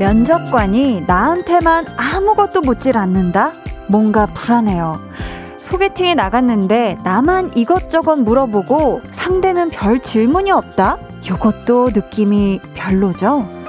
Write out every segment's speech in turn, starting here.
면접관이 나한테만 아무것도 묻질 않는다? 뭔가 불안해요. 소개팅에 나갔는데 나만 이것저것 물어보고 상대는 별 질문이 없다? 이것도 느낌이 별로죠?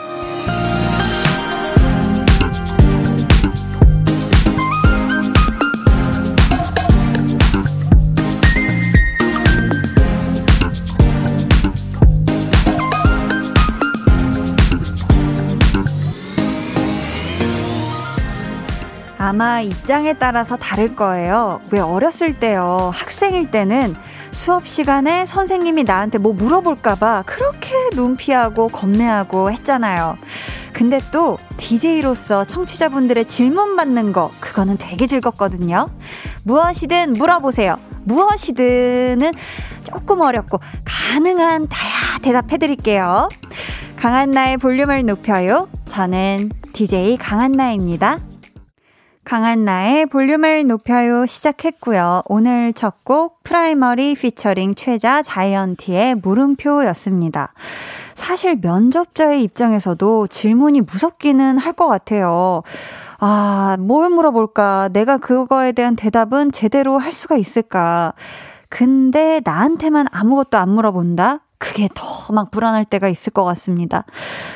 아마 입장에 따라서 다를 거예요. 왜 어렸을 때요. 학생일 때는 수업 시간에 선생님이 나한테 뭐 물어볼까봐 그렇게 눈 피하고 겁내하고 했잖아요. 근데 또 DJ로서 청취자분들의 질문 받는 거, 그거는 되게 즐겁거든요. 무엇이든 물어보세요. 무엇이든은 조금 어렵고 가능한 다야 대답해 드릴게요. 강한나의 볼륨을 높여요. 저는 DJ 강한나입니다. 강한나의 볼륨을 높여요 시작했고요. 오늘 첫 곡 프라이머리 피처링 최자 자이언티의 물음표였습니다. 사실 면접자의 입장에서도 질문이 무섭기는 할 것 같아요. 아, 뭘 물어볼까? 내가 그거에 대한 대답은 제대로 할 수가 있을까? 근데 나한테만 아무것도 안 물어본다? 그게 더 막 불안할 때가 있을 것 같습니다.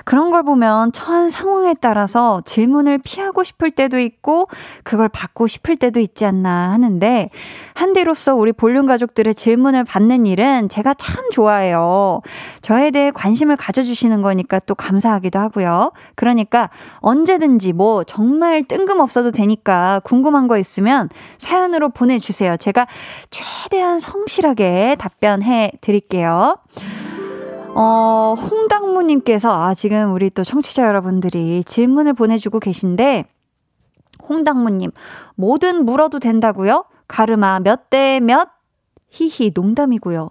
그런 걸 보면 처한 상황에 따라서 질문을 피하고 싶을 때도 있고 그걸 받고 싶을 때도 있지 않나 하는데 한디로서 우리 볼륨 가족들의 질문을 받는 일은 제가 참 좋아해요. 저에 대해 관심을 가져주시는 거니까 또 감사하기도 하고요. 그러니까 언제든지 뭐 정말 뜬금없어도 되니까 궁금한 거 있으면 사연으로 보내주세요. 제가 최대한 성실하게 답변해 드릴게요. 어, 홍당무님께서, 아, 지금 우리 또 청취자 여러분들이 질문을 보내주고 계신데, 홍당무님, 뭐든 물어도 된다고요? 가르마 몇 대 몇? 히히, 농담이고요.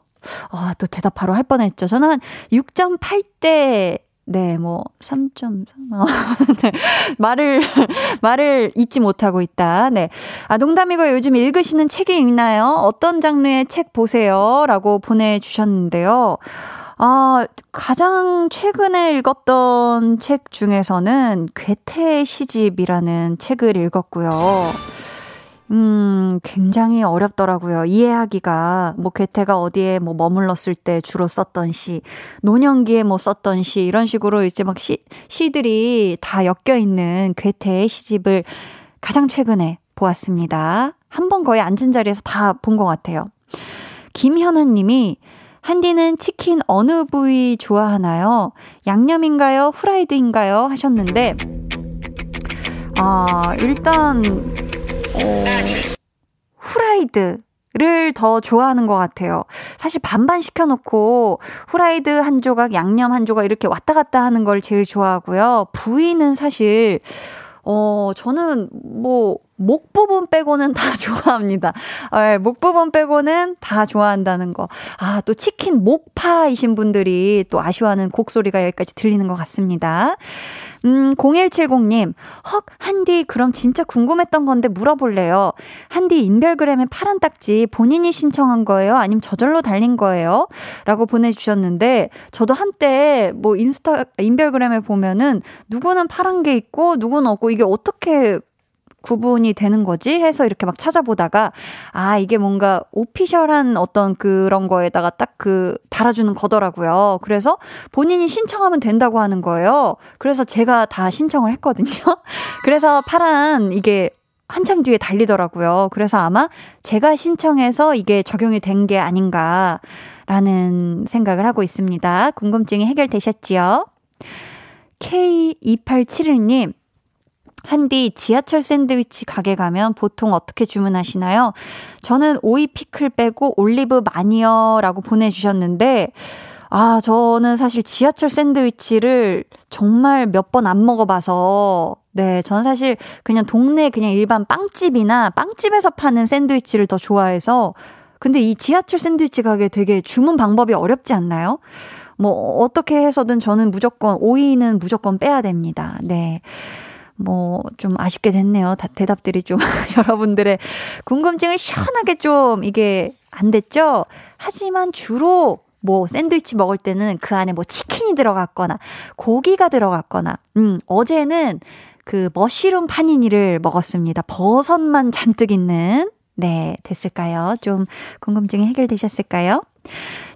아, 또 대답 바로 할 뻔했죠. 저는 한 6.8대 네, 뭐, 3.3. 어, 네. 말을, 말을 잊지 못하고 있다. 네. 아, 농담이고 요즘 읽으시는 책이 있나요? 어떤 장르의 책 보세요? 라고 보내주셨는데요. 아, 가장 최근에 읽었던 책 중에서는 괴테 시집이라는 책을 읽었고요. 음, 굉장히 어렵더라고요. 이해하기가. 뭐, 괴테가 어디에 뭐 머물렀을 때 주로 썼던 시, 노년기에 뭐 썼던 시, 이런 식으로 이제 막 시, 시들이 다 엮여 있는 괴테의 시집을 가장 최근에 보았습니다. 한 번 거의 앉은 자리에서 다 본 것 같아요. 김현아 님이 한디는 치킨 어느 부위 좋아하나요? 양념인가요? 후라이드인가요? 하셨는데, 아, 일단, 어, 후라이드. 를 더 좋아하는 것 같아요. 사실 반반 시켜놓고 후라이드 한 조각, 양념 한 조각 이렇게 왔다 갔다 하는 걸 제일 좋아하고요. 부위는 사실, 어, 저는 뭐, 목 부분 빼고는 다 좋아합니다. 네, 목 부분 빼고는 다 좋아한다는 거. 아, 또 치킨 목파이신 분들이 또 아쉬워하는 곡소리가 여기까지 들리는 것 같습니다. 음, 0170님, 헉, 한디, 그럼 진짜 궁금했던 건데 물어볼래요. 한디 인별그램에 파란 딱지 본인이 신청한 거예요? 아니면 저절로 달린 거예요? 라고 보내주셨는데, 저도 한때 뭐 인스타, 인별그램에 보면은 누구는 파란 게 있고, 누구는 없고, 이게 어떻게 구분이 되는 거지? 해서 이렇게 막 찾아보다가, 아, 이게 뭔가 오피셜한 어떤 그런 거에다가 딱 그 달아주는 거더라고요. 그래서 본인이 신청하면 된다고 하는 거예요. 그래서 제가 다 신청을 했거든요. 그래서 파란 이게 한참 뒤에 달리더라고요. 그래서 아마 제가 신청해서 이게 적용이 된 게 아닌가라는 생각을 하고 있습니다. 궁금증이 해결되셨지요? K2871님, 한디 지하철 샌드위치 가게 가면 보통 어떻게 주문하시나요? 저는 오이 피클 빼고 올리브 마니어 라고 보내주셨는데, 아, 저는 사실 지하철 샌드위치를 정말 몇 번 안 먹어봐서, 네, 저는 사실 그냥 동네 그냥 일반 빵집이나 빵집에서 파는 샌드위치를 더 좋아해서, 근데 이 지하철 샌드위치 가게 되게 주문 방법이 어렵지 않나요? 뭐, 어떻게 해서든 저는 무조건, 오이는 무조건 빼야 됩니다. 네. 뭐, 좀 아쉽게 됐네요. 다, 대답들이 좀 여러분들의 궁금증을 시원하게 좀 이게 안 됐죠? 하지만 주로 뭐 샌드위치 먹을 때는 그 안에 뭐 치킨이 들어갔거나 고기가 들어갔거나, 음, 어제는 그 머시룸 파니니를 먹었습니다. 버섯만 잔뜩 있는. 네, 됐을까요? 좀 궁금증이 해결되셨을까요?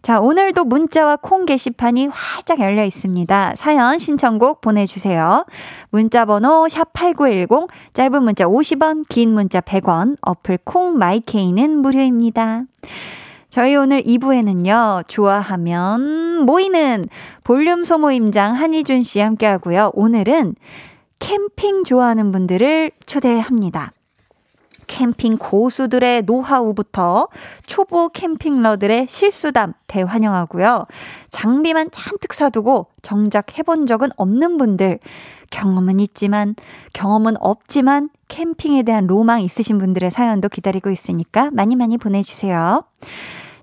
자, 오늘도 문자와 콩 게시판이 활짝 열려 있습니다. 사연 신청곡 보내주세요. 문자 번호 샵8910, 짧은 문자 50원, 긴 문자 100원, 어플 콩 마이케이는 무료입니다. 저희 오늘 2부에는요, 좋아하면 모이는 볼륨 소모임장 한희준 씨 함께 하고요. 오늘은 캠핑 좋아하는 분들을 초대합니다. 캠핑 고수들의 노하우부터 초보 캠핑러들의 실수담 대환영하고요. 장비만 잔뜩 사두고 정작 해본 적은 없는 분들, 경험은 있지만, 경험은 없지만, 캠핑에 대한 로망 있으신 분들의 사연도 기다리고 있으니까 많이 많이 보내주세요.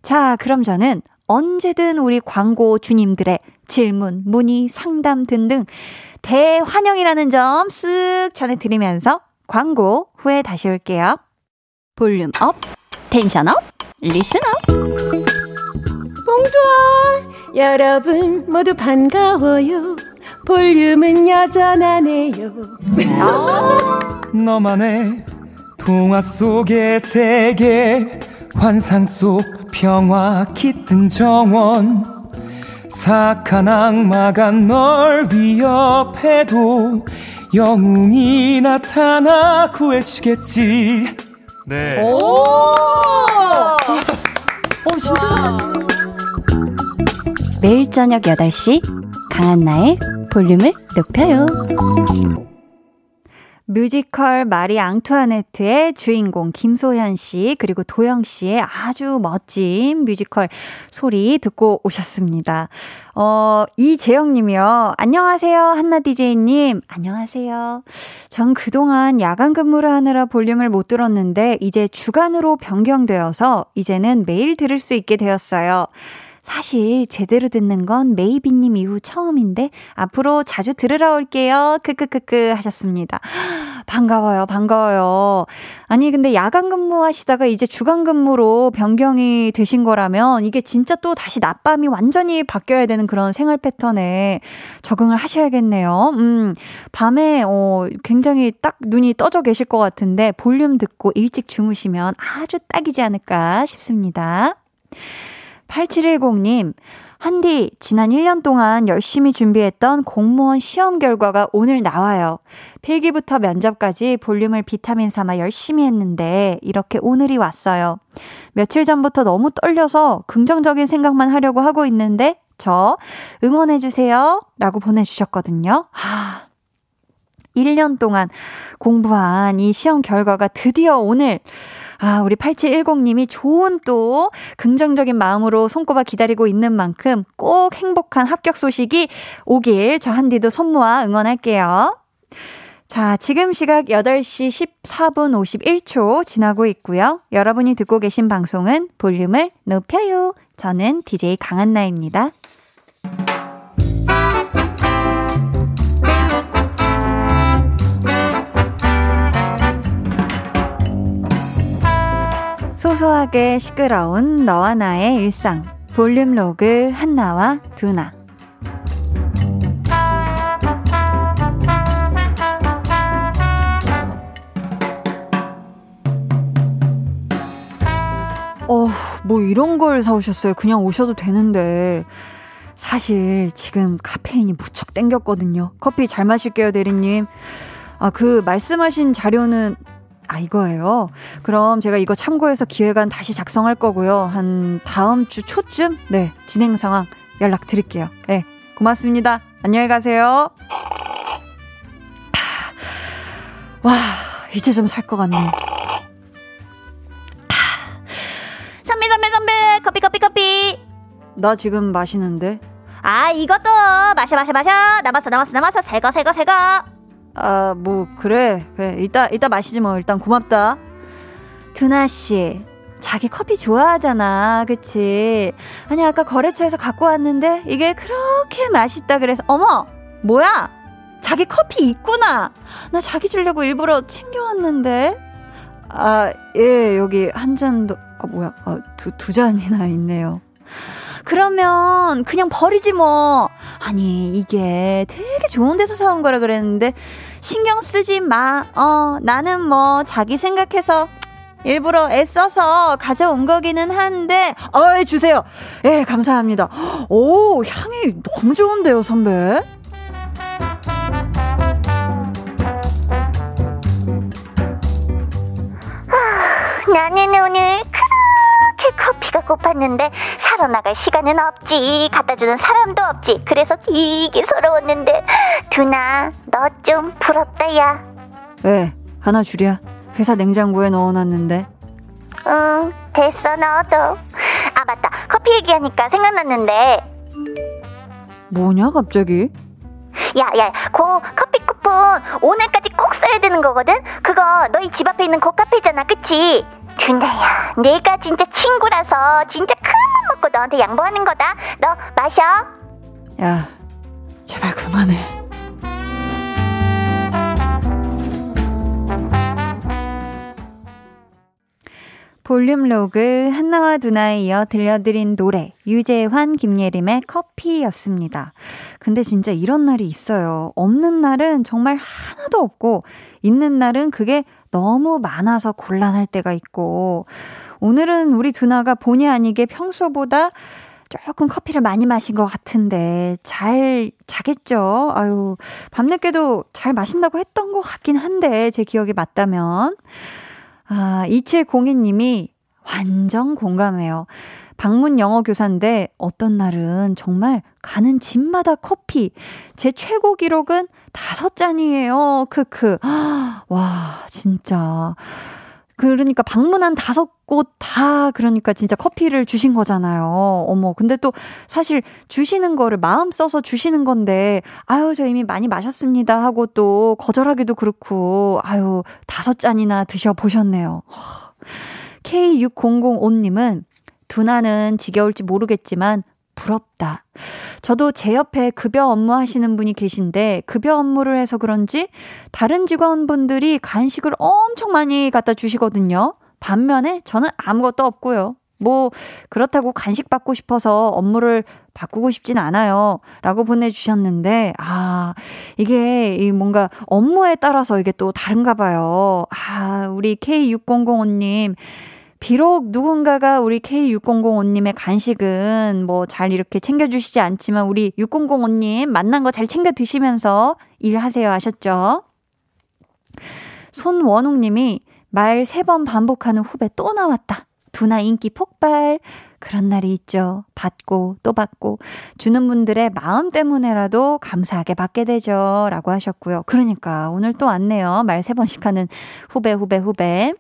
자, 그럼 저는 언제든 우리 광고 주님들의 질문, 문의, 상담 등등 대환영이라는 점 쓱 전해드리면서 광고 후에 다시 올게요. Volume up, tension up, listen up. Bonsoir 여러분 모두 반가워요. 볼륨은 여전하네요. 너만의 동화 속의 세계 환상 속 평화 깃든 정원 사악한 악마가 널 위협해도 영웅이 나타나 구해주겠지. 네. 오! 오, 진짜 매일 저녁 8시 강한나의 볼륨을 높여요. 뮤지컬 마리 앙투아네트의 주인공 김소현 씨 그리고 도영 씨의 아주 멋진 뮤지컬 소리 듣고 오셨습니다. 어, 이재영 님이요. 안녕하세요. 한나 DJ님. 안녕하세요. 전 그동안 야간 근무를 하느라 볼륨을 못 들었는데 이제 주간으로 변경되어서 이제는 매일 들을 수 있게 되었어요. 사실 제대로 듣는 건 메이비님 이후 처음인데 앞으로 자주 들으러 올게요. 크크크크 하셨습니다. 반가워요, 반가워요. 아니 근데 야간 근무하시다가 이제 주간 근무로 변경이 되신 거라면 이게 진짜 또 다시 낮밤이 완전히 바뀌어야 되는 그런 생활 패턴에 적응을 하셔야겠네요. 음, 밤에 어 굉장히 딱 눈이 떠져 계실 것 같은데 볼륨 듣고 일찍 주무시면 아주 딱이지 않을까 싶습니다. 8710님, 한디, 지난 1년 동안 열심히 준비했던 공무원 시험 결과가 오늘 나와요. 필기부터 면접까지 볼륨을 비타민 삼아 열심히 했는데, 이렇게 오늘이 왔어요. 며칠 전부터 너무 떨려서 긍정적인 생각만 하려고 하고 있는데, 저 응원해주세요. 라고 보내주셨거든요. 하, 1년 동안 공부한 이 시험 결과가 드디어 오늘, 아, 우리 8710님이 좋은 또 긍정적인 마음으로 손꼽아 기다리고 있는 만큼 꼭 행복한 합격 소식이 오길 저 한디도 손 모아 응원할게요. 자, 지금 시각 8시 14분 51초 지나고 있고요. 여러분이 듣고 계신 방송은 볼륨을 높여요. 저는 DJ 강한나입니다. 소소하게 시끄러운 너와 나의 일상 볼륨 로그 한나와 두나 어, 뭐 이런 걸 사오셨어요. 그냥 오셔도 되는데. 사실 지금 카페인이 무척 땡겼거든요. 커피 잘 마실게요, 대리님. 아, 그 말씀하신 자료는 아, 이거예요. 그럼 제가 이거 참고해서 기획안 다시 작성할 거고요. 한 다음 주 초쯤, 네, 진행 상황 연락 드릴게요. 네, 고맙습니다. 안녕히 가세요. 와, 이제 좀 살 것 같네. 선배, 선배, 선배, 커피, 커피, 커피. 나 지금 마시는데. 아, 이것도 마셔, 마셔, 마셔. 남았어, 남았어, 남았어. 새거, 새거, 새거. 아, 뭐, 그래. 그래. 이따, 이따 마시지 뭐. 일단 고맙다. 두나씨, 자기 커피 좋아하잖아. 그치? 아니, 아까 거래처에서 갖고 왔는데 이게 그렇게 맛있다 그래서, 어머! 뭐야? 자기 커피 있구나! 나 자기 주려고 일부러 챙겨왔는데? 아, 예, 여기 한 잔도, 아, 뭐야, 아, 두, 두 잔이나 있네요. 그러면 그냥 버리지 뭐. 아니, 이게 되게 좋은 데서 사온 거라 그랬는데, 신경 쓰지 마. 어, 나는 뭐 자기 생각해서 일부러 애써서 가져온 거기는 한데, 어이, 주세요. 예, 감사합니다. 오, 향이 너무 좋은데요, 선배? 나는 오늘 커피가 고팠는데 사러 나갈 시간은 없지 갖다 주는 사람도 없지 그래서 되게 서러웠는데 두나 너 좀 부럽다 야 왜? 하나 주랴. 회사 냉장고에 넣어놨는데. 응, 됐어, 넣어줘. 아, 맞다. 커피 얘기하니까 생각났는데. 뭐냐, 갑자기? 야, 야, 그 커피 쿠폰 오늘까지 꼭 써야 되는 거거든? 그거 너희 집 앞에 있는 그 카페잖아, 그치? 준다야, 내가 진짜 친구라서 진짜 큰맘 먹고 너한테 양보하는 거다. 너 마셔. 야, 제발 그만해. 볼륨 로그 한나와 두나에 이어 들려드린 노래 유재환 김예림의 커피였습니다. 근데 진짜 이런 날이 있어요. 없는 날은 정말 하나도 없고 있는 날은 그게 너무 많아서 곤란할 때가 있고 오늘은 우리 두나가 본의 아니게 평소보다 조금 커피를 많이 마신 것 같은데 잘 자겠죠? 아유 밤늦게도 잘 마신다고 했던 것 같긴 한데 제 기억이 맞다면 아, 2702님이 완전 공감해요. 방문 영어 교사인데 어떤 날은 정말 가는 집마다 커피. 제 최고 기록은 다섯 잔이에요. 크크. 와, 진짜. 그러니까 방문한 다섯 곳 다 그러니까 진짜 커피를 주신 거잖아요. 어머. 근데 또 사실 주시는 거를 마음 써서 주시는 건데 아유, 저 이미 많이 마셨습니다 하고 또 거절하기도 그렇고 아유, 다섯 잔이나 드셔 보셨네요. K6005님은 두나는 지겨울지 모르겠지만 부럽다. 저도 제 옆에 급여 업무 하시는 분이 계신데 급여 업무를 해서 그런지 다른 직원분들이 간식을 엄청 많이 갖다 주시거든요. 반면에 저는 아무것도 없고요. 뭐 그렇다고 간식 받고 싶어서 업무를 바꾸고 싶진 않아요. 라고 보내주셨는데, 아, 이게 이 뭔가 업무에 따라서 이게 또 다른가 봐요. 아, 우리 K6005님. 비록 누군가가 우리 K6005님의 간식은 뭐 잘 이렇게 챙겨주시지 않지만 우리 6005님 만난 거 잘 챙겨 드시면서 일하세요 하셨죠? 손원웅 님이 말 세 번 반복하는 후배 또 나왔다. 두나 인기 폭발. 그런 날이 있죠. 받고 또 받고 주는 분들의 마음 때문에라도 감사하게 받게 되죠. 라고 하셨고요. 그러니까 오늘 또 왔네요. 말 세 번씩 하는 후배 후배 후배.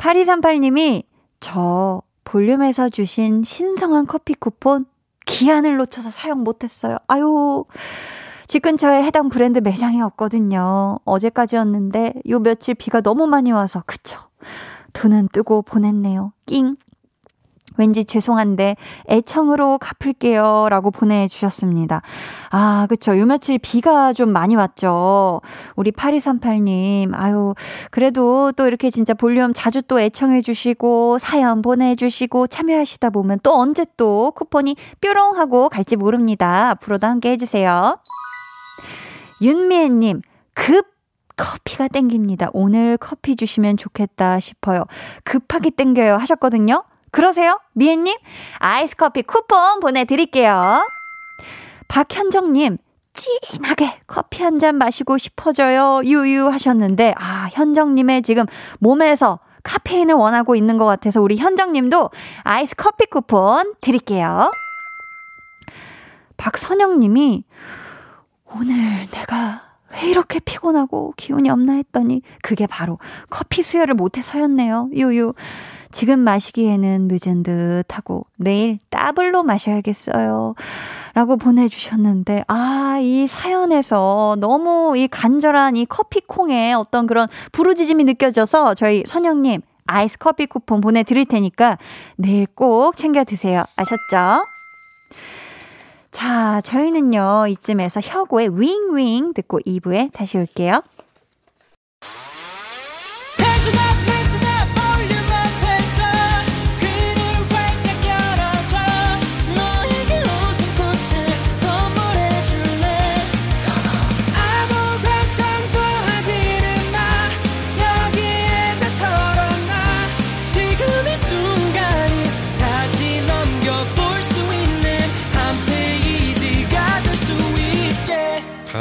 8238님이 저 볼륨에서 주신 신성한 커피 쿠폰 기한을 놓쳐서 사용 못했어요. 아유. 집 근처에 해당 브랜드 매장이 없거든요. 어제까지였는데 요 며칠 비가 너무 많이 와서 그쵸. 두눈 뜨고 보냈네요. 낑. 왠지 죄송한데 애청으로 갚을게요. 라고 보내주셨습니다. 아, 그쵸. 요 며칠 비가 좀 많이 왔죠. 우리 8238님, 아유, 그래도 또 이렇게 진짜 볼륨 자주 또 애청해주시고, 사연 보내주시고, 참여하시다 보면 또 언제 또 쿠폰이 뾰롱 하고 갈지 모릅니다. 앞으로도 함께 해주세요. 윤미애님, 급 커피가 땡깁니다. 오늘 커피 주시면 좋겠다 싶어요. 급하게 땡겨요 하셨거든요. 그러세요? 미애님? 아이스 커피 쿠폰 보내드릴게요. 박현정님, 진하게 커피 한 잔 마시고 싶어져요. 유유 하셨는데, 아, 현정님의 지금 몸에서 카페인을 원하고 있는 것 같아서 우리 현정님도 아이스 커피 쿠폰 드릴게요. 박선영님이 오늘 내가 왜 이렇게 피곤하고 기운이 없나 했더니 그게 바로 커피 수혈을 못해서였네요. 유유. 지금 마시기에는 늦은 듯 하고 내일 따블로 마셔야겠어요. 라고 보내주셨는데, 아, 이 사연에서 너무 이 간절한 이 커피콩의 어떤 그런 부르짖음이 느껴져서 저희 선영님 아이스 커피 쿠폰 보내드릴 테니까 내일 꼭 챙겨 드세요. 아셨죠? 자, 저희는요, 이쯤에서 혁오의 윙윙 듣고 2부에 다시 올게요.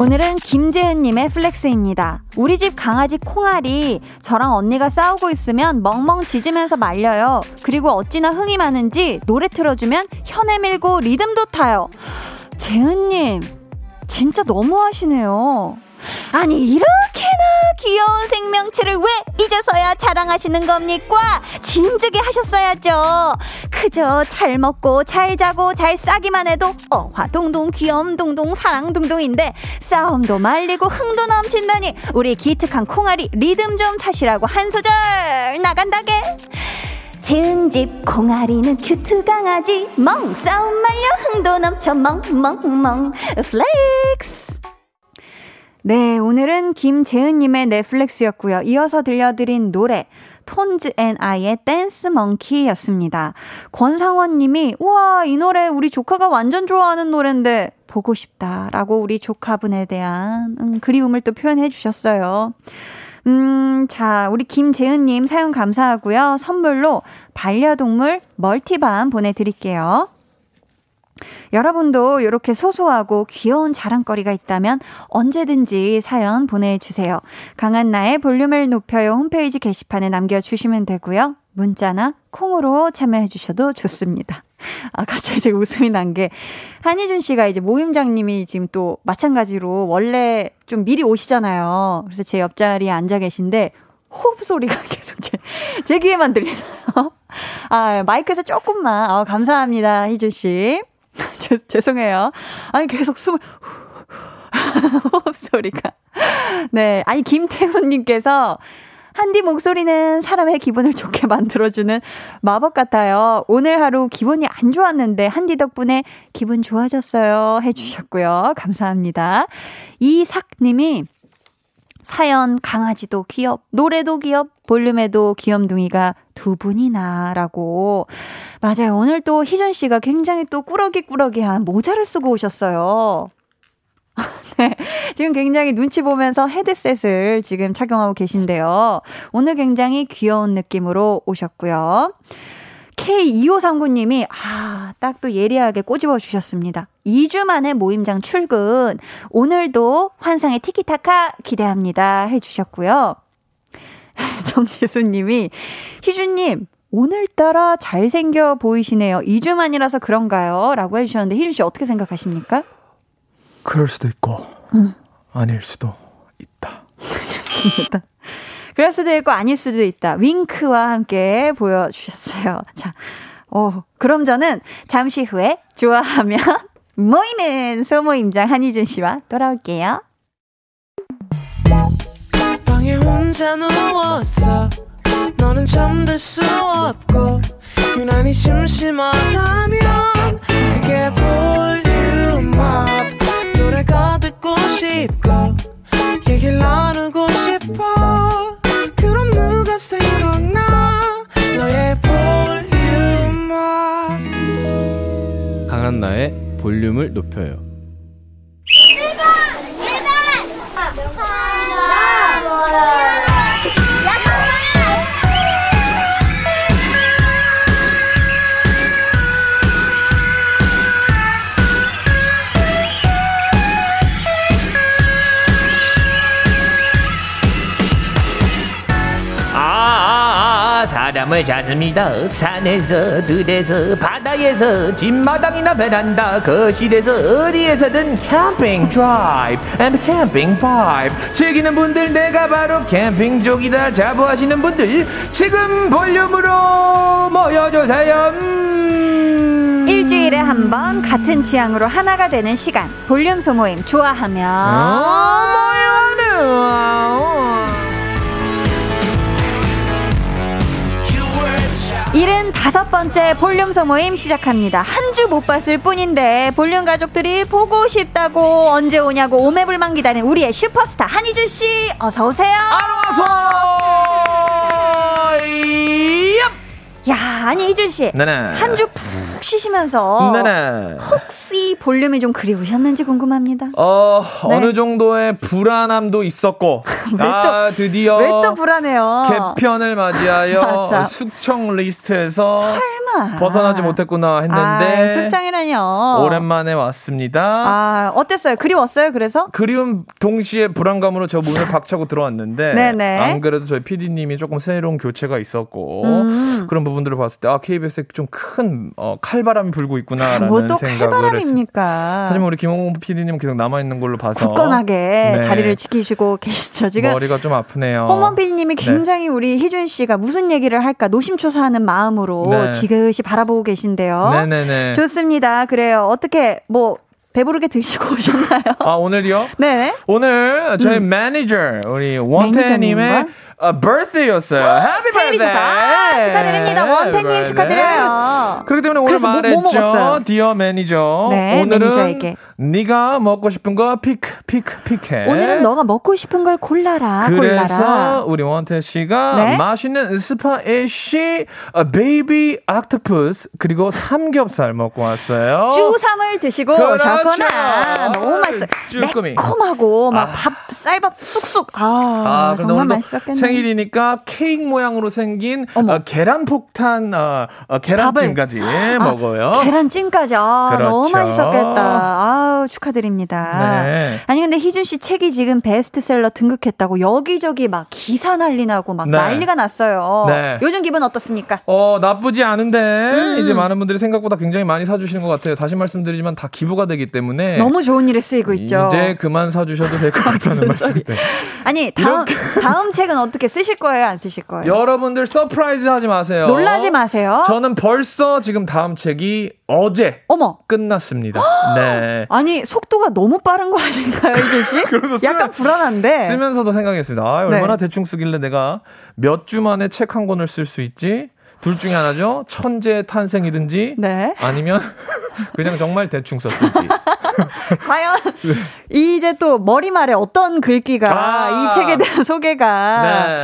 오늘은 김재은님의 flex입니다. 우리 집 강아지 콩알이 저랑 언니가 싸우고 있으면 멍멍 짖으면서 말려요. 그리고 어찌나 흥이 많은지 노래 틀어주면 혀 내밀고 리듬도 타요. 재은님, 진짜 너무하시네요. 아니 이렇게나 귀여운 생명체를 왜 이제서야 자랑하시는 겁니까? 진즉에 하셨어야죠. 그저 잘 먹고 잘 자고 잘 싸기만 해도 어화동동 귀염동동 사랑동동인데 싸움도 말리고 흥도 넘친다니 우리 기특한 콩알이 리듬 좀 타시라고 한 소절 나간다게. 재은집 콩알이는 큐트 강아지 멍 싸움 말려 흥도 넘쳐 멍멍멍 Flex 네, 오늘은 김재은님의 flex였고요. 이어서 들려드린 노래 Tones and I의 Dance Monkey였습니다. 권상원님이 우와 이 노래 우리 조카가 완전 좋아하는 노래인데 보고 싶다라고 우리 조카분에 대한 음, 그리움을 또 표현해 주셨어요. 음, 자, 우리 김재은님 사연 감사하고요. 선물로 반려동물 multi balm 보내드릴게요. 여러분도 이렇게 소소하고 귀여운 자랑거리가 있다면 언제든지 사연 보내주세요. 강한나의 볼륨을 높여요 홈페이지 게시판에 남겨주시면 되고요. 문자나 콩으로 참여해주셔도 좋습니다. 아, 갑자기 제가 웃음이 난 게, 한희준 씨가 이제 모임장님이 지금 또 마찬가지로 원래 좀 미리 오시잖아요. 그래서 제 옆자리에 앉아 계신데, 호흡 소리가 계속 제, 제 귀에만 들리나요? 아, 마이크에서 조금만, 아, 감사합니다, 희준 씨. 죄, 죄송해요. 아니, 계속 숨을, 호흡 소리가. 네. 아니, 김태훈님께서, 한디 목소리는 사람의 기분을 좋게 만들어주는 마법 같아요. 오늘 하루 기분이 안 좋았는데 한디 덕분에 기분 좋아졌어요. 해주셨고요. 감사합니다. 이삭님이 사연 강아지도 귀엽, 노래도 귀엽, 볼륨에도 귀염둥이가 두 분이나 라고. 맞아요. 오늘 또 희준 씨가 굉장히 또 꾸러기꾸러기한 모자를 쓰고 오셨어요. 네. 지금 굉장히 눈치 보면서 헤드셋을 지금 착용하고 계신데요. 오늘 굉장히 귀여운 느낌으로 오셨고요. K2539님이, 아, 딱 또 예리하게 꼬집어 주셨습니다. 2주 만에 모임장 출근. 오늘도 환상의 티키타카 기대합니다. 해주셨고요. 정재수님이, 희주님, 오늘따라 잘생겨 보이시네요. 2주 만이라서 그런가요? 라고 해주셨는데, 희주씨 어떻게 생각하십니까? 그럴 수도 있고, 음. 아닐 수도 있다. 좋습니다. 그럴 수도 있고 아닐 수도 있다. 윙크와 함께 보여주셨어요. 자, 어, 그럼 저는 잠시 후에 좋아하면 모이는 소모임장 한희준 씨와 돌아올게요. 너는 잠들 수 없고 유난히 심심하다면 그게 볼륨업 노래가 듣고 싶고 얘기를 나누고 싶어 강한 나의 볼륨을 높여요. 일반! 일반! 잠을 잤습니다. 산에서 들에서 바다에서 집마당이나 베란다 거실에서 어디에서든 캠핑 드라이브 and 캠핑 life 즐기는 분들 내가 바로 캠핑족이다. 자부하시는 분들 지금 볼륨으로 모여주세요. 음. 일주일에 한 번 같은 취향으로 하나가 되는 시간. 볼륨 소모임 좋아하면. 어, 모여는. 75번째 볼륨 소모임 시작합니다. 한 주 못 봤을 뿐인데 볼륨 가족들이 보고 싶다고 언제 오냐고 오매불망 기다린 우리의 슈퍼스타 한희주 씨 어서 오세요. 안녕하세요. 야, 아니 이준 씨. 한 주 푹 쉬시면서 네네. 혹시 볼륨이 좀 그리우셨는지 궁금합니다. 어, 네. 어느 정도의 불안함도 있었고, 아, 드디어. 왜 또 불안해요? 개편을 맞이하여. 숙청 리스트에서 설마. 벗어나지 못했구나 했는데, 아, 숙청이라뇨. 오랜만에 왔습니다. 아, 어땠어요? 그리웠어요? 그래서? 그리움 동시에 불안감으로 저 문을 박차고 들어왔는데 네네. 안 그래도 저희 PD님이 조금 새로운 교체가 있었고 음. 그런 부분들을 봤을 때 아 KBS에 좀 큰 어, 칼 바람이 불고 있구나라는 뭐 또 생각을 했습니다. 칼바람입니까? 하지만 우리 김홍 PD님은 계속 남아 있는 걸로 봐서 굳건하게 네. 자리를 지키시고 계시죠. 지금 머리가 좀 아프네요. 홍범 PD님이 네. 굉장히 우리 희준 씨가 무슨 얘기를 할까 노심초사하는 마음으로 네. 지그시 바라보고 계신데요. 네네네. 좋습니다. 그래요. 어떻게 뭐 배부르게 드시고 오셨나요? 아 오늘이요? 네. 오늘 저희 매니저 우리 원태님의? 어, birthday였어요. Happy birthday! 아, 축하드립니다. 원태님 네. 축하드려요. 그렇기 때문에 오늘 그래서 뭐- 뭐 말했죠. 먹었어요? Dear 매니저. 네, 오늘은 매니저에게. 네가 먹고 싶은 거 pick pick pick해. 오늘은 너가 먹고 싶은 걸 골라라. 그래서 골라라. 우리 원태 씨가 네? 맛있는 spicy baby octopus 그리고 삼겹살 먹고 왔어요. 쭈삼을 드시고 그렇죠. 오셨구나. 너무 맛있어요. 쭈꾸미. 매콤하고 막 밥 쌀밥 쑥쑥. 아, 아, 정말 맛있었겠네. 생일이니까 케이크 모양으로 생긴. 어, 계란 폭탄 어, 어, 계란찜까지 먹어요. 아, 계란찜까지. 아, 그렇죠. 너무 맛있었겠다. 아 우, 축하드립니다. 네. 아니, 근데 희준 씨 책이 지금 베스트셀러 등극했다고 여기저기 막 기사 난리 나고 막 네. 난리가 났어요. 네. 요즘 기분 어떻습니까? 어, 나쁘지 않은데, 음. 이제 많은 분들이 생각보다 굉장히 많이 사주시는 것 같아요. 다시 말씀드리지만 다 기부가 되기 때문에. 너무 좋은 일에 쓰이고 있죠. 네. 이제 그만 사주셔도 될 것 같다는 말씀인데. 아니, 다음, 다음 책은 어떻게 쓰실 거예요? 안 쓰실 거예요? 여러분들 surprise 하지 마세요. 놀라지 마세요. 저는 벌써 지금 다음 책이 어제 어머. 끝났습니다. 네. 아니 속도가 너무 빠른 거 아닌가요, 희준 씨? 약간 불안한데. 쓰면서도 생각했습니다. 아, 네. 얼마나 대충 쓰길래 내가 몇 주 만에 책 한 권을 쓸 수 있지? 둘 중에 하나죠. 천재 탄생이든지 네. 아니면 그냥 정말 대충 썼든지. 과연 이제 또 머리말에 어떤 글귀가 아. 이 책에 대한 소개가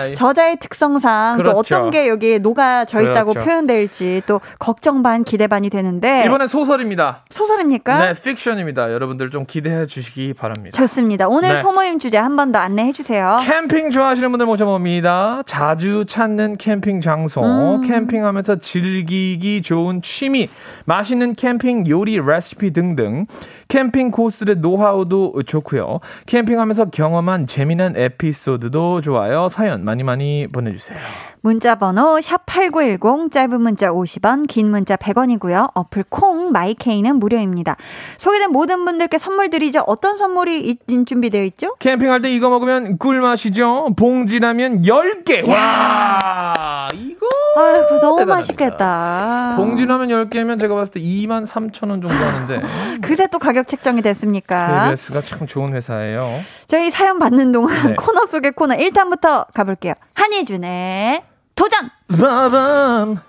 네. 저자의 특성상 또 그렇죠. 어떤 게 여기에 녹아져 있다고 그렇죠. 표현될지 또 걱정 반 기대 반이 되는데 이번엔 소설입니다. 소설입니까? 네, 픽션입니다. 여러분들 좀 기대해 주시기 바랍니다. 좋습니다. 오늘 네. 소모임 주제 한 번 더 안내해 주세요. 캠핑 좋아하시는 분들 모셔봅니다. 자주 찾는 캠핑 장소, 음. 캠핑하면서 즐기기 좋은 취미, 맛있는 캠핑 요리 레시피 등등. 캠핑 코스의 노하우도 좋고요. 캠핑하면서 경험한 재미난 에피소드도 좋아요. 사연 많이 많이 보내주세요. 문자 번호 샵8910 짧은 문자 50원 긴 문자 100원이고요. 어플 콩 마이케이는 무료입니다. 소개된 모든 분들께 선물 드리죠. 어떤 선물이 이- 준비되어 있죠? 캠핑할 때 이거 먹으면 꿀맛이죠. 봉지라면 10개. 와, 이거. 아이고 너무 대단합니다. 맛있겠다. 봉지라면 10개면 제가 봤을 때 2만 3천 원 정도 하는데. 그새 또 가격 책정이 됐습니까? KBS가 참 좋은 회사예요. 저희 사연 받는 동안 네. 코너 속의 코너 1탄부터 가볼게요. 한희준의 도전! 빠밤.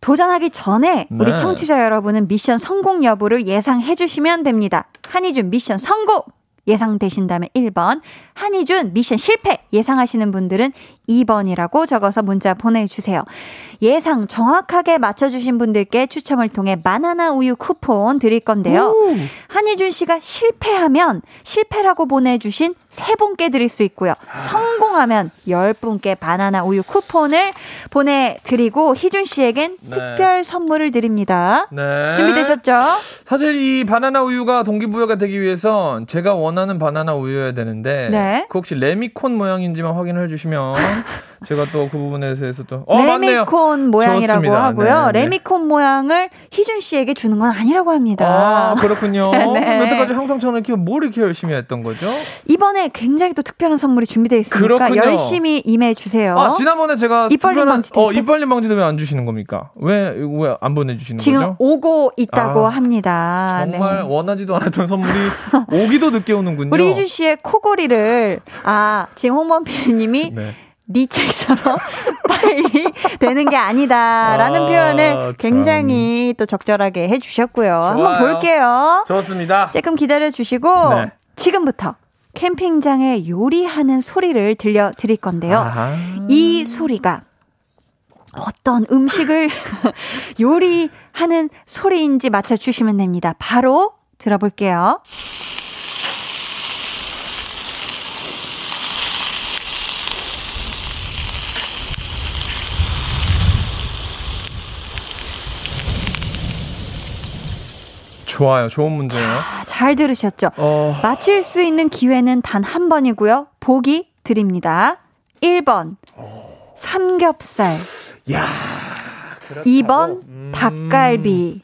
도전하기 전에 우리 네. 청취자 여러분은 미션 성공 여부를 예상해 주시면 됩니다. 한희준 미션 성공! 예상되신다면 1번, 한희준 미션 실패 예상하시는 분들은 2번이라고 적어서 문자 보내주세요. 예상 정확하게 맞춰주신 분들께 추첨을 통해 바나나 우유 쿠폰 드릴 건데요. 한희준 씨가 실패하면 실패라고 보내주신 세 분께 드릴 수 있고요. 성공하면 열 분께 바나나 우유 쿠폰을 보내드리고 희준 씨에겐 네. 특별 선물을 드립니다. 네. 준비되셨죠? 사실 이 바나나 우유가 동기부여가 되기 위해선 제가 원하는 바나나 우유여야 되는데 네. 그 혹시 레미콘 모양인지만 확인을 해주시면 제가 또 그 부분에 대해서 또 어, 맞네요. 레미콘 모양이라고 좋습니다. 하고요. 네, 네. 레미콘 모양을 희준 씨에게 주는 건 아니라고 합니다. 아, 그렇군요. 네. 여태까지 항상 저는 이렇게 뭘 이렇게 열심히 했던 거죠? 이번에 굉장히 또 특별한 선물이 준비되어 있으니까 그렇군요. 열심히 임해 주세요. 아, 지난번에 제가 특별한- 방지도 어, 있고. 입 벌림 방지도 왜안 주시는 겁니까? 왜, 왜 안 보내 주시는 지금 거죠? 오고 있다고 아, 합니다. 정말 네. 원하지도 않았던 선물이 오기도 늦게 오는군요. 우리 희준 씨의 코골이를 아 지금 홍범 PD님이 네. 네 책처럼 빨리 되는 게 아니다라는 아, 표현을 참. 굉장히 또 적절하게 해주셨고요. 한번 좋아요. 볼게요. 좋습니다. 조금 기다려 주시고 네. 지금부터 캠핑장에 요리하는 소리를 들려 드릴 건데요. 아하. 이 소리가 어떤 음식을 요리하는 소리인지 맞춰 주시면 됩니다. 바로 들어볼게요. 좋아요. 좋은 문제예요. 아, 잘 들으셨죠? 어, 맞힐 수 있는 기회는 단 한 번이고요. 보기 드립니다. 1번 삼겹살 야. 2번 음. 닭갈비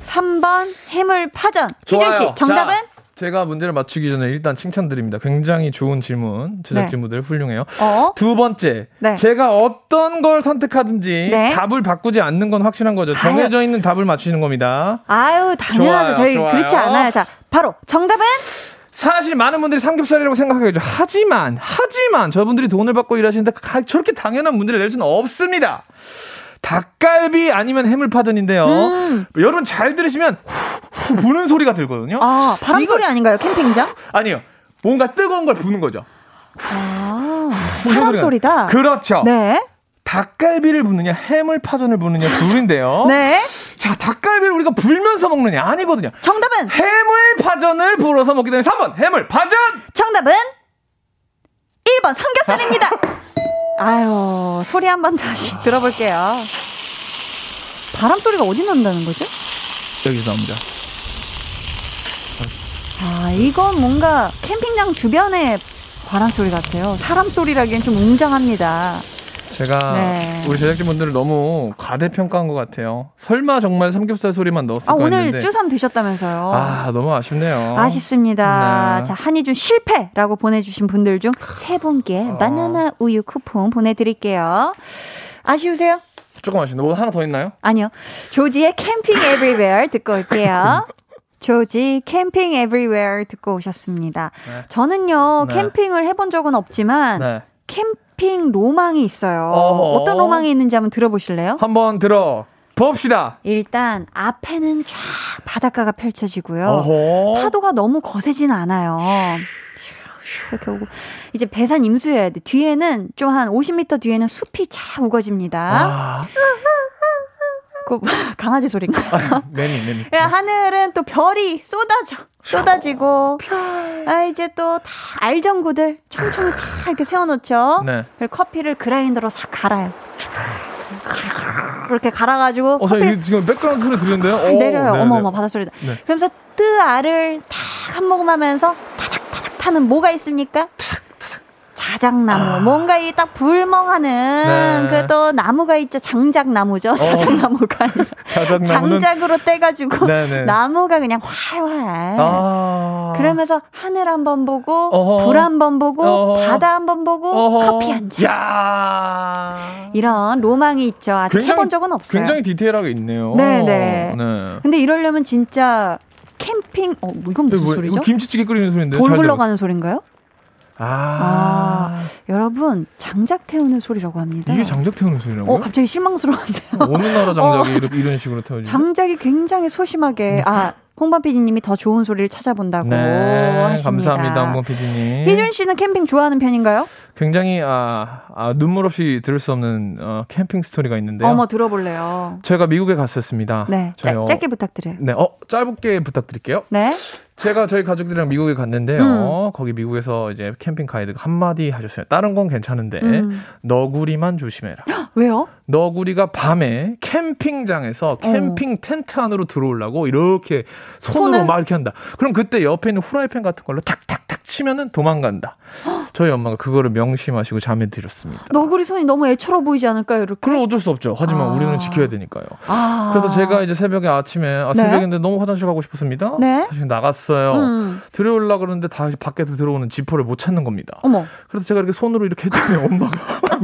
3번 해물파전 희준 씨. 정답은? 자, 제가 문제를 맞추기 전에 일단 칭찬드립니다. 굉장히 좋은 질문. 제작진분들 훌륭해요. 어? 두 번째, 네. 제가 어떤 걸 선택하든지 네. 답을 바꾸지 않는 건 확실한 거죠. 아유. 정해져 있는 답을 맞추시는 겁니다. 아유 당연하죠. 좋아요, 저희 좋아요. 그렇지 않아요. 자 바로 정답은 사실 많은 분들이 삼겹살이라고 생각하겠죠. 하지만, 하지만 저분들이 돈을 받고 일하시는데 가- 저렇게 당연한 문제를 낼 수는 없습니다. 닭갈비 아니면 해물파전인데요. 음. 여러분 잘 들으시면 후, 후 부는 소리가 들거든요. 아 바람 이거- 소리 아닌가요 캠핑장? 아니요. 뭔가 뜨거운 걸 부는 거죠. 아 사람 소리다. 그렇죠. 네. 닭갈비를 부느냐 해물파전을 부느냐 둘인데요. 네. 자, 닭갈비를 우리가 불면서 먹느냐 아니거든요. 정답은 해물파전을 불어서 먹기 때문에 3번 해물파전. 정답은 1번 삼겹살입니다. 아유 소리 한 번 다시 들어볼게요. 바람 소리가 어디 난다는 거죠? 여기서 나옵니다. 아, 이건 뭔가 캠핑장 주변의 바람 소리 같아요. 사람 소리라기엔 좀 웅장합니다. 제가 네. 우리 제작진분들을 너무 과대평가한 것 같아요. 설마 정말 삼겹살 소리만 넣었을까 아, 오늘 했는데 쭈삼 드셨다면서요. 아 너무 아쉽네요. 아쉽습니다. 네. 자, 한희준 실패라고 보내주신 분들 중 세 분께 어. 바나나 우유 쿠폰 보내드릴게요. 아쉬우세요? 조금 아쉽네. 뭐 하나 더 있나요? 아니요. 조지의 Camping Everywhere 듣고 올게요. 조지 Camping Everywhere 듣고 오셨습니다. 네. 저는요, 네. 캠핑을 해본 적은 없지만, 네. 캠핑 로망이 있어요. 어허. 어떤 로망이 있는지 한번 들어보실래요? 한번 들어 봅시다. 일단 앞에는 쫙 바닷가가 펼쳐지고요. 어허. 파도가 너무 거세지는 않아요. 이렇게 오고 이제 배산 임수해야 돼. 뒤에는 좀 한 50m 뒤에는 숲이 쫙 우거집니다. 아, 그 강아지 소리인가요? 매니 매니. 야, 하늘은 또 별이 쏟아져 쏟아지고 아 이제 또 다 알전구들 총총 다 이렇게 세워놓죠. 네. 그리고 커피를 그라인더로 싹 갈아요. 그렇게 갈아가지고 어, 저 커피 이- 지금 백그라운드 소리 들리는데요? 오, 내려요. 네, 어머 네. 어머 바닷소리다. 네. 그러면서 뜨아를 탁 한 모금 하면서 타닥타닥 타는 뭐가 있습니까? 자작나무. 뭔가 이 딱 불멍하는 아. 네. 그 또 나무가 있죠. 장작나무죠. 자작나무가 아니라 자작나무는 장작으로 떼가지고 네네. 나무가 그냥 활활. 아. 그러면서 하늘 한번 보고 어허. 불 한번 보고 어허. 바다 한번 보고 어허. 커피 한 잔. 야. 이런 로망이 있죠. 아직 해본 적은 없어요. 굉장히 디테일하게 있네요. 네네. 네. 근데 이러려면 진짜 캠핑 어뭐 이건 무슨 뭐, 소리죠? 김치찌개 끓이는 소리인데. 돌잘 굴러가는 소리인가요? 들어. 아. 여러분 장작 태우는 소리라고 합니다. 이게 장작 태우는 소리라고요? 어 갑자기 실망스러운데요. 어느 나라 장작이 어, 이렇게 이런 식으로 태워지죠? 장작이 굉장히 소심하게 아 홍반 PD님이 더 좋은 소리를 찾아본다고 네, 하십니다. 감사합니다, 홍범 PD님. 희준 씨는 캠핑 좋아하는 편인가요? 굉장히 아, 아, 눈물 없이 들을 수 없는 어, 캠핑 스토리가 있는데요. 어머 들어볼래요. 제가 미국에 갔었습니다. 네, 짧, 어, 짧게 부탁드려요. 네, 어, 짧게 부탁드릴게요. 네. 제가 저희 가족들이랑 미국에 갔는데요. 음. 거기 미국에서 이제 캠핑 가이드가 한마디 하셨어요. 다른 건 괜찮은데 음. 너구리만 조심해라. 왜요? 너구리가 밤에 캠핑장에서 캠핑 텐트 안으로 들어오려고 이렇게 손으로 손을? 막 이렇게 한다. 그럼 그때 옆에 있는 후라이팬 같은 걸로 탁탁탁 치면은 도망간다. 저희 엄마가 그거를 명심하시고 잠에 드렸습니다. 너구리 손이 너무 애처로 보이지 않을까요, 이렇게? 그럼 어쩔 수 없죠. 하지만 아. 우리는 지켜야 되니까요. 아. 그래서 제가 이제 새벽에 아침에 아, 네. 새벽인데 너무 화장실 가고 싶었습니다. 네. 사실 나갔어요. 음. 들어오려 그러는데 다시 밖에서 들어오는 지퍼를 못 찾는 겁니다. 어머. 그래서 제가 이렇게 손으로 이렇게 했더니 엄마가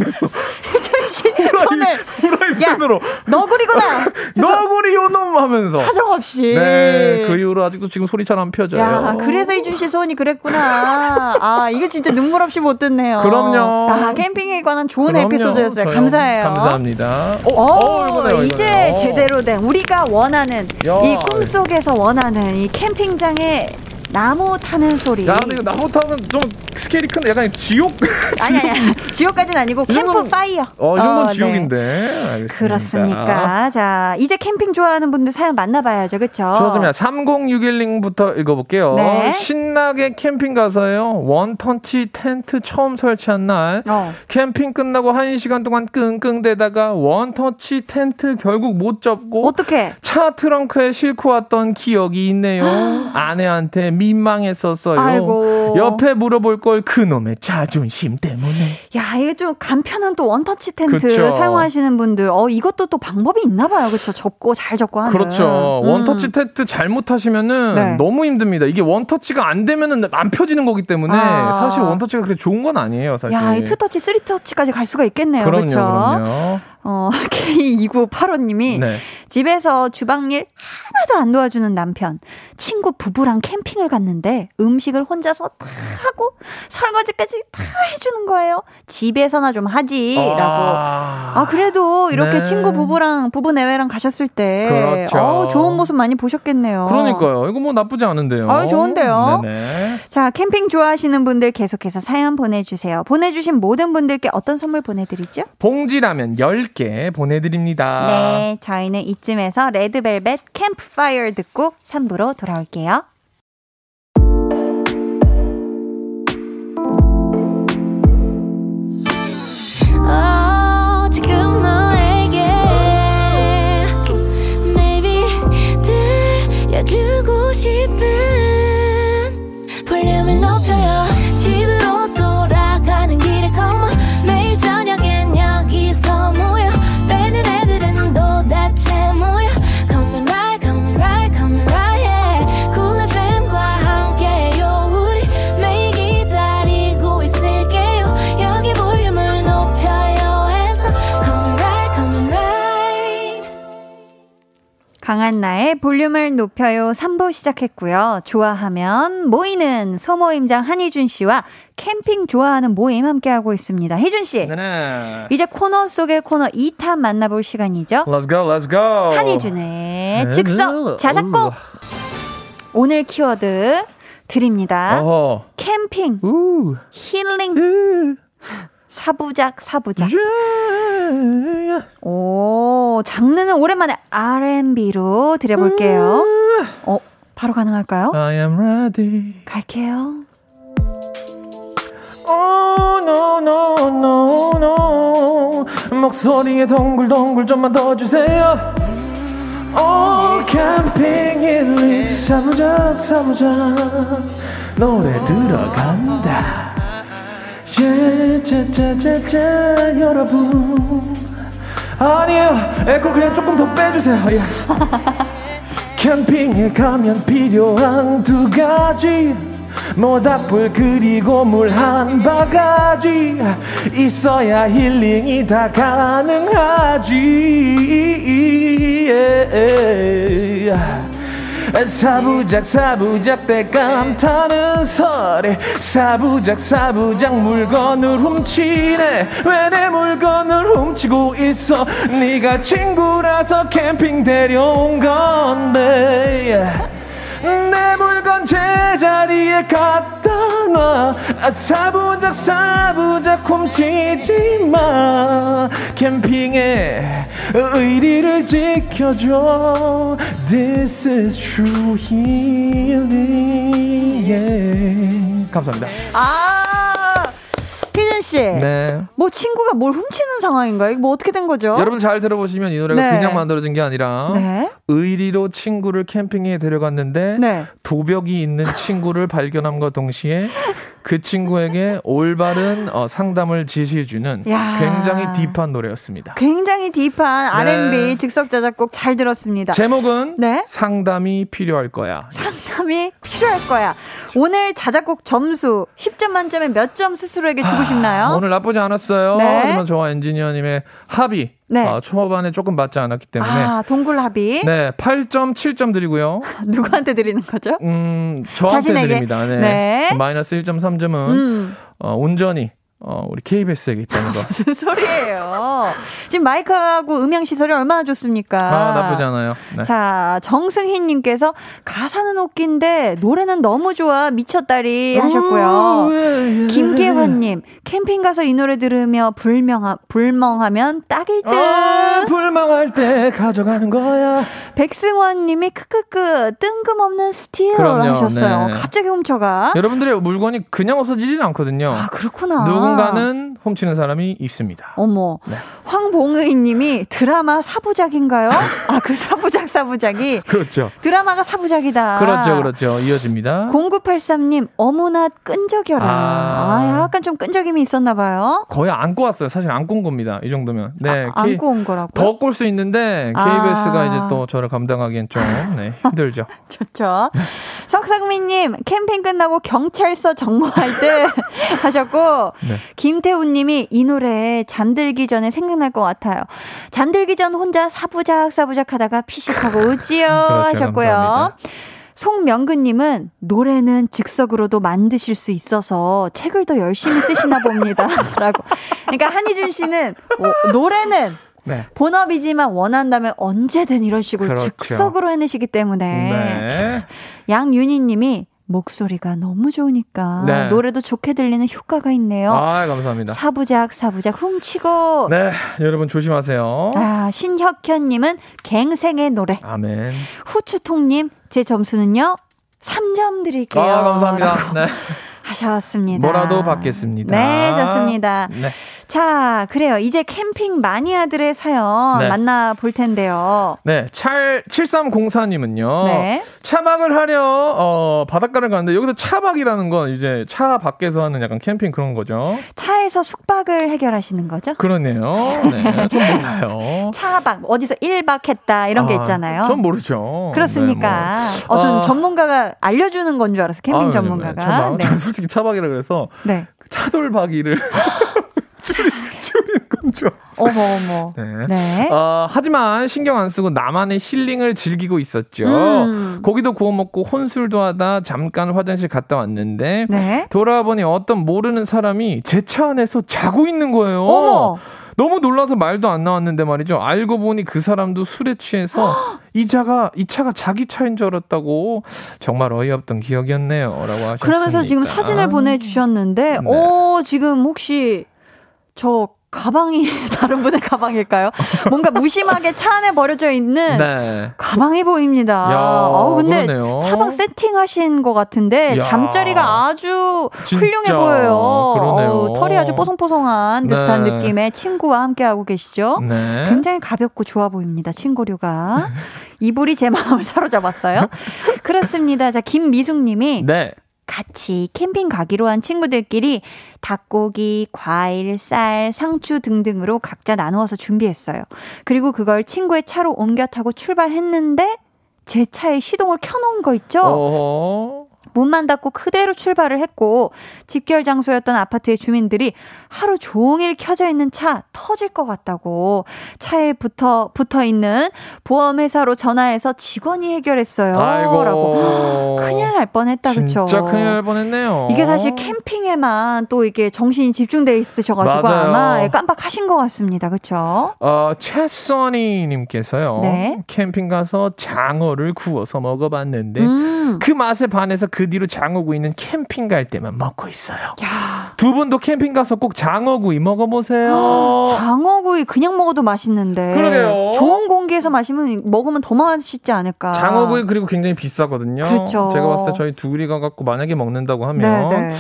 손을 후라이팬으로 너구리구나. 너구리 요놈 하면서 사정없이. 네, 그 이후로 아직도 지금 소리 잘 안 펴져요. 야, 그래서 이준 씨 소원이 그랬구나. 아, 이거 진짜 눈물 없이 못 듣네요. 그럼요. 아, 캠핑에 관한 좋은 그럼요. 에피소드였어요. 감사해요. 감사합니다. 어, 어, 이거네요, 이제 이거네요. 어. 제대로 된 우리가 원하는 야. 이 꿈속에서 원하는 이 캠핑장에 나무 타는 소리. 야, 근데 이거 나무 타면 좀 스케일이 큰데 약간 지옥. 아니 아니 지옥까지는 아니고 캠프 파이어. 어, 이 정도는 네. 지옥인데. 알겠습니다. 그렇습니까? 자, 이제 캠핑 좋아하는 분들 사연 만나 봐야죠, 그쵸? 좋습니다. 3061님부터 읽어 볼게요. 네. 신나게 캠핑 가서요. 원터치 텐트 처음 설치한 날. 어. 캠핑 끝나고 1시간 동안 끙끙대다가 원터치 텐트 결국 못 접고 어떻게? 차 트렁크에 싣고 왔던 기억이 있네요. 아내한테 민망했었어요. 아이고. 옆에 물어볼 걸 그놈의 자존심 때문에. 야, 이게 좀 간편한 또 원터치 텐트 그쵸. 사용하시는 분들, 어, 이것도 또 방법이 있나 봐요, 그쵸? 접고, 잘 접고 하는. 그렇죠. 음. 원터치 텐트 잘못하시면은 네. 너무 힘듭니다. 이게 원터치가 안 되면은 안 펴지는 거기 때문에 아. 사실 원터치가 그렇게 좋은 건 아니에요, 사실. 야, 이 투터치, 쓰리터치까지 갈 수가 있겠네요. 그렇죠? 어, K2985님이 네. 집에서 주방일 하나도 안 도와주는 남편, 친구 부부랑 캠핑을 갔는데 음식을 혼자서 다 하고 설거지까지 다 해주는 거예요. 집에서나 좀 하지라고. 아, 아, 그래도 이렇게 네. 친구 부부랑 부부 내외랑 가셨을 때 그렇죠. 어, 좋은 모습 많이 보셨겠네요. 그러니까요. 이거 뭐 나쁘지 않은데요. 아, 좋은데요. 네네. 자, 캠핑 좋아하시는 분들 계속해서 사연 보내주세요. 보내주신 모든 분들께 어떤 선물 보내드리죠? 봉지라면 10개 보내드립니다. 네, 저희는 이쯤에서 레드벨벳 캠프파이어 듣고 3부로 돌아올게요. 어, 지금 너에게 maybe 들려주고 싶은 강한 나의 볼륨을 높여요 3부 시작했고요. 좋아하면 모이는 소모임장 한희준 씨와 캠핑 좋아하는 모임 함께하고 있습니다. 희준 씨, 네네. 이제 코너 속의 코너 2탄 만나볼 시간이죠. Let's go, let's go. 한희준의 네, 즉석 자작곡. 오늘 키워드 드립니다. 어허. 캠핑, 우. 힐링, 으. 사부작, 사부작. 예. 오, 장르는 오랜만에 R&B로 드려볼게요. 어, 바로 가능할까요? I am ready. 갈게요. Oh no no no no 목소리에 동글동글 좀만 더 주세요 Oh 캠핑 힐링 사무장 사무장 노래 들어간다 제제제제제 여러분. 아니요. 에코 그냥 조금 더 빼주세요. 예. 캠핑에 가면 필요한 두 가지. 모닥불 그리고 물 한 바가지. 있어야 힐링이 다 가능하지. 예. 사부작 사부작 때감 타는 설에 사부작 사부작 물건을 훔치네. 왜 내 물건을 훔치고 있어? 네가 친구라서 캠핑 데려온 건데 내 물건 제자리에 갖다 놔 아, 사부작 사부작 훔치지 마. 캠핑의 의리를 지켜줘. This is true healing. Yeah. 감사합니다. 아, 희준 씨. 네 뭐 친구가 뭘 훔치는 상황인가요? 뭐 어떻게 된 거죠? 여러분 잘 들어보시면 이 노래가 네. 그냥 만들어진 게 아니라 네. 의리로 친구를 캠핑에 데려갔는데 네. 도벽이 있는 친구를 발견함과 동시에 그 친구에게 올바른 어, 상담을 제시해주는 야. 굉장히 딥한 노래였습니다. 굉장히 딥한 R&B 네. 즉석 자작곡 잘 들었습니다. 제목은 네. 상담이 필요할 거야. 상담이 필요할 거야. 오늘 자작곡 점수 10점 만점에 몇 점 스스로에게 주고 싶나요? 아, 오늘 나쁘지 않았어요. 네. 하지만 저와 엔지니어님의 합의 네. 어, 초반에 조금 맞지 않았기 때문에 아, 동굴 합의. 네 8점 7점 드리고요. 누구한테 드리는 거죠? 음 저한테 자신에게? 드립니다. 네. 네. 마이너스 1.3점은 음. 어, 온전히 어, 우리 KBS에게 있다는 거. 무슨 소리예요? 지금 마이크하고 음향 시설이 얼마나 좋습니까? 아 나쁘지 않아요. 네. 자, 정승희 님께서 가사는 웃긴데 노래는 너무 좋아 미쳤다리 하셨고요. 예, 김계환 님 캠핑 가서 이 노래 들으며 불명하, 불멍하면 딱일 듯. 아, 불망할 때 가져가는 거야. 백승원 님이 크크크 뜬금없는 스틸 그럼요, 하셨어요. 네. 갑자기 훔쳐가. 여러분들의 물건이 그냥 없어지진 않거든요. 아 그렇구나. 누군가는 훔치는 사람이 있습니다. 어머, 네. 황봉의 님이 드라마 사부작인가요? 아 그 사부작 사부작이 그렇죠. 드라마가 사부작이다. 그렇죠, 그렇죠. 이어집니다. 0983님, 어머나 끈적여라. 아. 아, 약간 좀 끈적임이 있었나 봐요. 거의 안고 왔어요. 사실 안고 온 겁니다. 이 정도면. 네. 아, 안고 온 거라고. 더 꼴 수 있는데 아. KBS가 이제 또 저를 감당하기엔 좀 네, 힘들죠. 좋죠. 석상민 님, 캠핑 끝나고 경찰서 정모할 때 하셨고, 네. 김태훈님이 이 노래 잠들기 전에 생각날 것 같아요. 잠들기 전 혼자 사부작 사부작 하다가 피식하고 웃지요 그렇죠, 하셨고요. 감사합니다. 송명근님은 노래는 즉석으로도 만드실 수 있어서 책을 더 열심히 쓰시나 봅니다. 라고. 그러니까 한희준 씨는 어, 노래는 네. 본업이지만 원한다면 언제든 이런 식으로 그렇죠. 즉석으로 해내시기 때문에 네. 양윤희 님이 목소리가 너무 좋으니까 네. 노래도 좋게 들리는 효과가 있네요. 아, 감사합니다. 사부작 사부작 훔치고 네, 여러분 조심하세요. 아, 신혁현님은 갱생의 노래 아멘. 후추통님 제 점수는요 3점 드릴게요. 아, 감사합니다. 네. 하셨습니다. 뭐라도 받겠습니다. 네, 좋습니다. 네. 자, 그래요. 이제 캠핑 마니아들의 사연 네. 만나볼 텐데요. 네, 찰 7304님은요. 네. 차박을 하려 어, 바닷가를 가는데 여기서 차박이라는 건 이제 차 밖에서 하는 약간 캠핑 그런 거죠. 차에서 숙박을 해결하시는 거죠? 그러네요. 네, 좀 몰라요. 차박, 어디서 1박 했다, 이런 게 아, 있잖아요. 전 모르죠. 그렇습니까? 네, 뭐. 어, 전 아. 전문가가 알려주는 건 줄 알았어요. 캠핑 아, 네, 전문가가. 네, 전, 마- 네. 전 솔직히 차박이라 그래서 네. 차돌박이를 줄이, 줄이는 건 줄. 어머, 어머. 네. 네. 어, 하지만 신경 안 쓰고 나만의 힐링을 즐기고 있었죠. 음. 고기도 구워 먹고 혼술도 하다 잠깐 화장실 갔다 왔는데 네. 돌아보니 어떤 모르는 사람이 제 차 안에서 자고 있는 거예요. 어머. 너무 놀라서 말도 안 나왔는데 말이죠. 알고 보니 그 사람도 술에 취해서 이 차가 이 차가 자기 차인 줄 알았다고 정말 어이없던 기억이었네요라고 하셨습니다. 그러면서 지금 사진을 보내주셨는데, 네. 오, 지금 혹시 저 가방이 다른 분의 가방일까요? 뭔가 무심하게 차 안에 버려져 있는 네. 가방이 보입니다. 야, 어 근데 그러네요. 차방 세팅하신 것 같은데 야. 잠자리가 아주 진짜 훌륭해 보여요. 어우, 털이 아주 뽀송뽀송한 듯한 네. 느낌의 친구와 함께 하고 계시죠. 네. 굉장히 가볍고 좋아 보입니다. 친구류가. 이불이 제 마음을 사로잡았어요. 그렇습니다. 자, 김미숙 님이 네. 같이 캠핑 가기로 한 친구들끼리 닭고기, 과일, 쌀, 상추 등등으로 각자 나누어서 준비했어요. 그리고 그걸 친구의 차로 옮겨 타고 출발했는데 제 차에 시동을 켜놓은 거 있죠? 어. 문만 닫고 그대로 출발을 했고 집결 장소였던 아파트의 주민들이 하루 종일 켜져 있는 차 터질 것 같다고 차에 붙어 붙어 있는 보험 회사로 전화해서 직원이 해결했어요. 아이고. 라고 큰일 날 뻔했다 그쵸? 진짜 큰일 날 뻔했네요. 이게 사실 캠핑에만 또 이게 정신이 집중돼 있으셔가지고 맞아요. 아마 예, 깜빡하신 것 같습니다. 그렇죠? 어, 채써니님께서요. 네. 캠핑 가서 장어를 구워서 먹어봤는데 음. 그 맛에 반해서 그 뒤로 장어구이는 캠핑 갈 때만 먹고 있어요. 두 분도 캠핑 가서 꼭 장어구이 먹어보세요. 장어구이 그냥 먹어도 맛있는데 그러게요. 좋은 공기에서 마시면 먹으면 더 맛있지 않을까? 장어구이 그리고 굉장히 비싸거든요. 그쵸. 제가 봤을 때 저희 두구리 가갖고 만약에 먹는다고 하면 네, 네.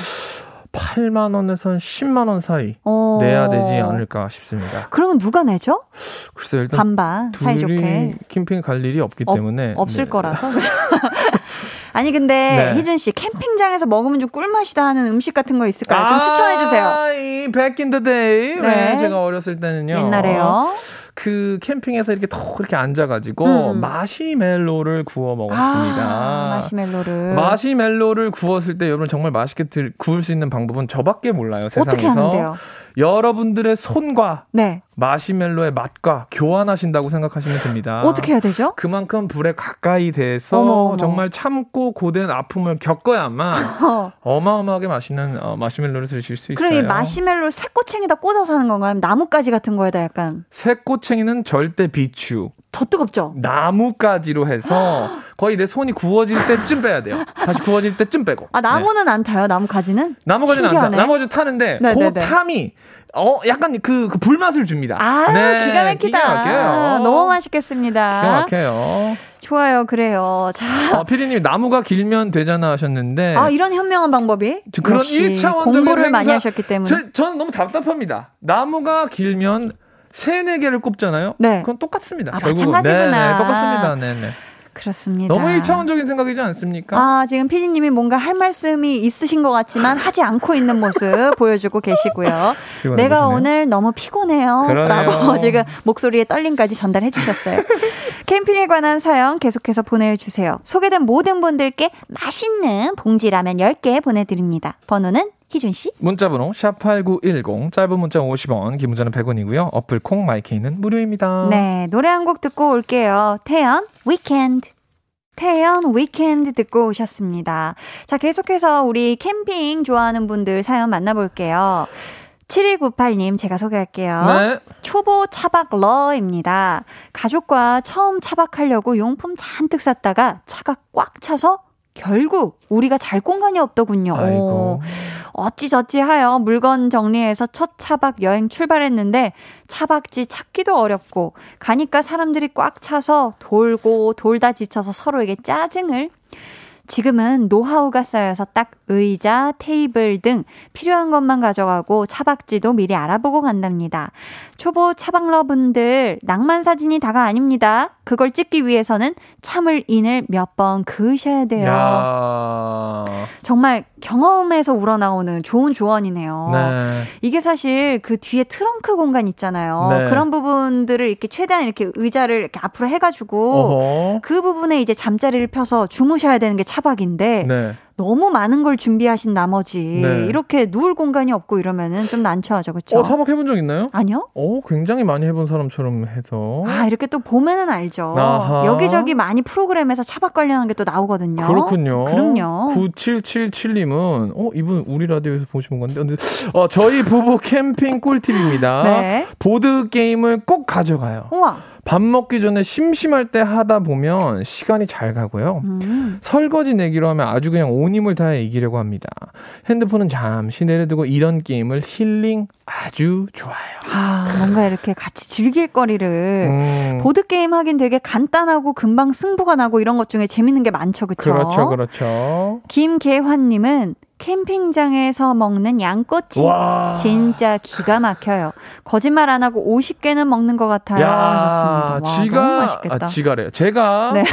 8만 원에서 한 10만 원 사이 어. 내야 되지 않을까 싶습니다. 그러면 누가 내죠? 글쎄 일단 반반 둘이 사이좋게 캠핑 갈 일이 없기 없- 때문에 없을 네. 거라서. 아니 근데 네. 희준 씨 캠핑장에서 먹으면 좀 꿀맛이다 하는 음식 같은 거 있을까요? 좀 추천해 주세요. 아, 이 day. 네. 네. 제가 어렸을 때는요. 옛날에요. 그 캠핑에서 이렇게 톡 이렇게 앉아가지고 음. 마시멜로를 구워 먹었습니다. 아, 마시멜로를. 마시멜로를 구웠을 때 여러분 정말 맛있게 들, 구울 수 있는 방법은 저밖에 몰라요 세상에서. 어떻게 하는데요? 여러분들의 손과 네. 마시멜로의 맛과 교환하신다고 생각하시면 됩니다. 어떻게 해야 되죠? 그만큼 불에 가까이 대서 어머, 어머. 정말 참고 고된 아픔을 겪어야만 어마어마하게 맛있는 어, 마시멜로를 드실 수 있어요. 그럼 이 마시멜로를 새꼬챙이다 꽂아서 하는 건가요? 나뭇가지 같은 거에다 약간 새꼬챙이는 절대 비추. 더 뜨겁죠? 나무까지로 해서 거의 내 손이 구워질 때쯤 빼야 돼요. 다시 구워질 때쯤 빼고. 아 나무는 안 타요? 나무가지는? 나무가지는 안 타. 신기하네. 나무가지 타는데 네, 그 네, 네. 탐이 어 약간 그, 그 불맛을 줍니다. 아 네, 기가 막히다. 기가 막혀요. 너무 맛있겠습니다. 기가 막혀요. 좋아요, 그래요. 자, 어, 피디님 나무가 길면 되잖아 하셨는데 아 이런 현명한 방법이 저 그런 역시 1차원적인 공부를 행사, 많이 하셨기 때문에 저, 저는 너무 답답합니다. 나무가 길면 세네 개를 꼽잖아요. 네. 그건 똑같습니다. 아, 결국은. 마찬가지구나. 네, 네, 똑같습니다. 네, 네. 그렇습니다. 너무 1차원적인 생각이지 않습니까? 아, 지금 피디님이 뭔가 할 말씀이 있으신 것 같지만 하지 않고 있는 모습 보여주고 계시고요. 내가 보시네요. 오늘 너무 피곤해요. 그러네요. 라고 지금 목소리에 떨림까지 전달해 주셨어요. 캠핑에 관한 사연 계속해서 보내주세요. 소개된 모든 분들께 맛있는 봉지라면 10개 보내드립니다. 번호는 희준 씨? 문자번호 샵8910 짧은 문자 50원 긴 문자는 100원이고요. 어플 콩 마이케이는 무료입니다. 네, 노래 한 곡 듣고 올게요. 태연, Weekend. 태연 Weekend 듣고 오셨습니다. 자, 계속해서 우리 캠핑 좋아하는 분들 사연 만나볼게요. 7198님, 제가 소개할게요. 네. 초보 차박러입니다. 가족과 처음 차박하려고 용품 잔뜩 샀다가 차가 꽉 차서 결국 우리가 잘 공간이 없더군요. 아이고. 어찌저찌 하여 물건 정리해서 첫 차박 여행 출발했는데 차박지 찾기도 어렵고 가니까 사람들이 꽉 차서 돌고 돌다 지쳐서 서로에게 짜증을 지금은 노하우가 쌓여서 딱 의자, 테이블 등 필요한 것만 가져가고 차박지도 미리 알아보고 간답니다. 초보 차박러분들 낭만 사진이 다가 아닙니다. 그걸 찍기 위해서는 참을 인을 몇 번 그으셔야 돼요. 야. 정말 경험에서 우러나오는 좋은 조언이네요. 네. 이게 사실 그 뒤에 트렁크 공간 있잖아요. 네. 그런 부분들을 이렇게 최대한 이렇게 의자를 이렇게 앞으로 해가지고 어허. 그 부분에 이제 잠자리를 펴서 주무셔야 되는 게 차박인데 네. 너무 많은 걸 준비하신 나머지 네. 이렇게 누울 공간이 없고 이러면은 좀 난처하죠, 그렇죠? 어, 차박 해본 적 있나요? 아니요? 어, 굉장히 많이 해본 사람처럼 해서. 아 이렇게 또 보면은 알죠. 아하. 여기저기 많이 프로그램에서 차박 관련한 게 또 나오거든요. 그렇군요. 그럼요. 9777님은, 어, 이분 우리 라디오에서 보신 건데, 근데, 어, 저희 부부 캠핑 꿀팁입니다. 네. 보드 게임을 꼭 가져가요. 우와. 밥 먹기 전에 심심할 때 하다 보면 시간이 잘 가고요. 음. 설거지 내기로 하면 아주 그냥 온 힘을 다해 이기려고 합니다. 핸드폰은 잠시 내려두고 이런 게임을 힐링 아주 좋아요. 아 뭔가 이렇게 같이 즐길 거리를 음, 보드 게임 하긴 되게 간단하고 금방 승부가 나고 이런 것 중에 재밌는 게 많죠, 그렇죠? 그렇죠, 그렇죠. 김계환 님은 캠핑장에서 먹는 양꼬치 와. 진짜 기가 막혀요. 거짓말 안 하고 50개는 먹는 것 같아요. 하셨습니다. 와, 지가. 아, 지가래요. 제가 네.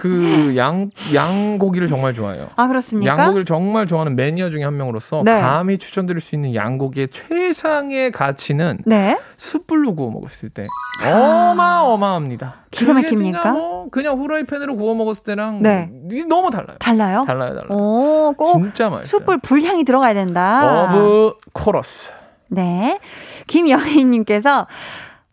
그양 양고기를 정말 좋아해요. 아 그렇습니까? 양고기를 정말 좋아하는 매니아 중에 한 명으로서 네. 감히 추천드릴 수 있는 양고기의 최상의 가치는 네. 숯불로 구워 먹었을 때 어마어마합니다. 기가 막힙니까? 뭐 그냥 후라이팬으로 구워 먹었을 때랑 네. 너무 달라요. 달라요? 달라요, 달라요. 오, 꼭 진짜 맛있어요. 숯불 불향이 들어가야 된다. 어브 코러스. 네. 김영희님께서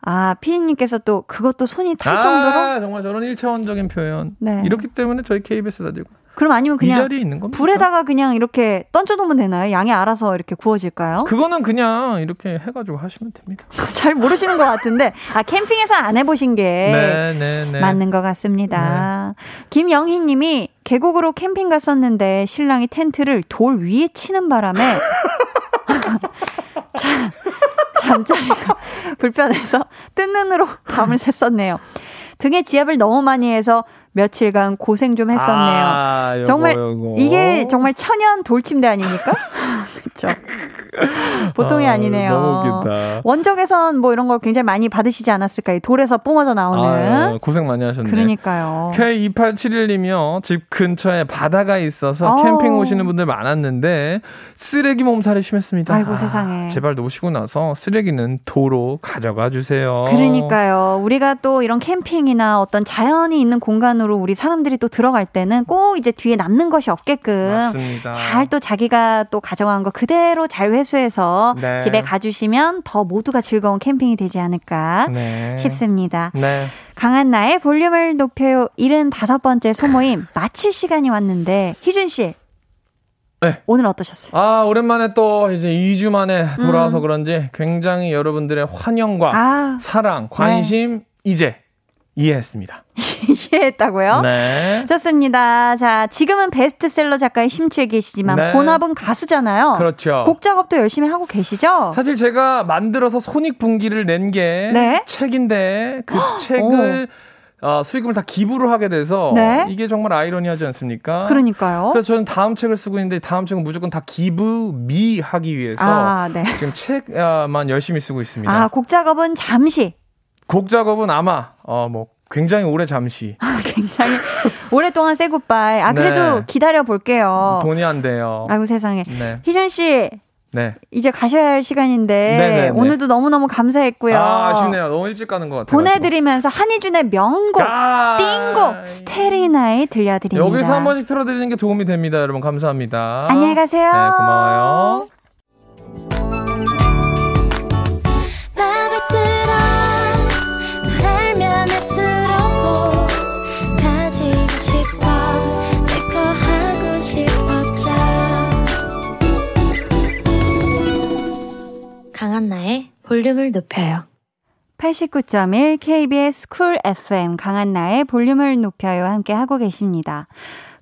아 피디님께서 또 그것도 손이 탈 정도로 아, 정말 저런 1차원적인 표현. 네. 이렇기 때문에 저희 KBS 라디오 그럼 아니면 이 그냥 자리에 있는 겁니다. 불에다가 그냥 이렇게 던져놓으면 되나요? 양이 알아서 이렇게 구워질까요? 그거는 그냥 이렇게 해가지고 하시면 됩니다. 잘 모르시는 것 같은데 아 캠핑에서 안 해보신 게 네, 네, 네. 맞는 것 같습니다. 김영희님이 계곡으로 캠핑 갔었는데 신랑이 텐트를 돌 위에 치는 바람에 잠, 잠자리가 불편해서 뜬 눈으로 밤을 샜었네요. 등에 지압을 너무 많이 해서 며칠간 고생 좀 했었네요. 아, 요거, 정말 요거. 이게 정말 천연 돌침대 아닙니까? 그렇죠. 보통이 아, 웃긴다. 원적에선 뭐 이런 걸 굉장히 많이 받으시지 않았을까 요? 돌에서 뿜어져 나오는. 아유, 고생 많이 하셨네. 그러니까요. K2871님이요. 집 근처에 바다가 있어서 어우. 캠핑 오시는 분들 많았는데 쓰레기 몸살이 심했습니다. 아이고, 세상에. 제발 오시고 나서 쓰레기는 도로 가져가 주세요. 그러니까요. 우리가 또 이런 캠핑이나 어떤 자연이 있는 공간으로 우리 사람들이 또 들어갈 때는 꼭 이제 뒤에 남는 것이 없게끔. 잘 또 자기가 또 가져간 거 그대로 잘 회수해서 네. 집에 가주시면 더 모두가 즐거운 캠핑이 되지 않을까 네. 싶습니다. 네. 강한 나의 볼륨을 높여요. 75번째 소모임 마칠 시간이 왔는데 희준 씨. 네. 오늘 어떠셨어요? 아, 오랜만에 또 이제 2주 만에 돌아와서 그런지 굉장히 여러분들의 환영과 음. 아, 사랑, 관심 이제 이해했습니다. 이해했다고요? 네. 좋습니다. 자, 지금은 베스트셀러 작가의 심취해 계시지만 네. 본업은 가수잖아요. 그렇죠. 곡 작업도 열심히 하고 계시죠? 사실 제가 만들어서 손익분기를 낸게 네. 책인데 그 책을 어, 수익금을 다 기부를 하게 돼서 네. 이게 정말 아이러니하지 않습니까? 그러니까요. 그래서 저는 다음 책을 쓰고 있는데 다음 책은 무조건 다 기부 미 하기 위해서 아, 네. 지금 책만 열심히 쓰고 있습니다. 아, 곡 작업은 잠시 곡 작업은 아마 어 뭐 굉장히 오래 잠시 굉장히 오랫동안 새 굿바이. 아, 그래도 네. 기다려 볼게요. 돈이 안 돼요. 아이고 세상에. 네. 희준 씨, 네. 이제 가셔야 할 시간인데 네네네. 오늘도 너무너무 감사했고요. 아, 아쉽네요. 너무 일찍 가는 것 같아요. 보내드리면서 한희준의 명곡 아~ 띵곡 스테리나이 들려드립니다. 여기서 한 번씩 틀어드리는 게 도움이 됩니다. 여러분 감사합니다. 안녕히 가세요. 네, 고마워요. 강한나의 볼륨을 높여요 89.1 KBS 쿨 FM 강한나의 볼륨을 높여요 함께 하고 계십니다.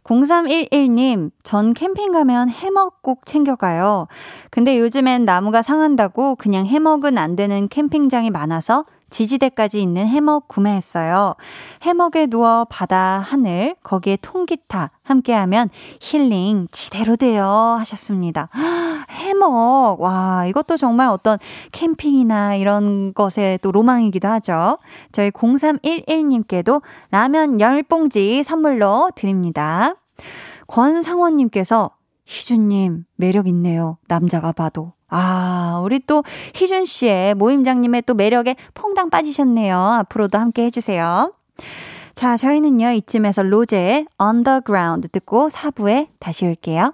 0311님, 전 캠핑 가면 해먹 꼭 챙겨가요. 근데 요즘엔 나무가 상한다고 그냥 해먹은 안 되는 캠핑장이 많아서 지지대까지 있는 해먹 구매했어요. 해먹에 누워 바다, 하늘, 거기에 통기타 함께하면 힐링 지대로 돼요. 하셨습니다. 해먹. 와, 이것도 정말 어떤 캠핑이나 이런 것의 또 로망이기도 하죠. 저희 0311님께도 라면 10봉지 선물로 드립니다. 권상원님께서 희준님, 매력 있네요. 남자가 봐도. 아, 우리 또 희준 씨의 모임장님의 또 매력에 퐁당 빠지셨네요. 앞으로도 함께 해주세요. 자, 저희는요, 이쯤에서 로제의 Underground 듣고 4부에 다시 올게요.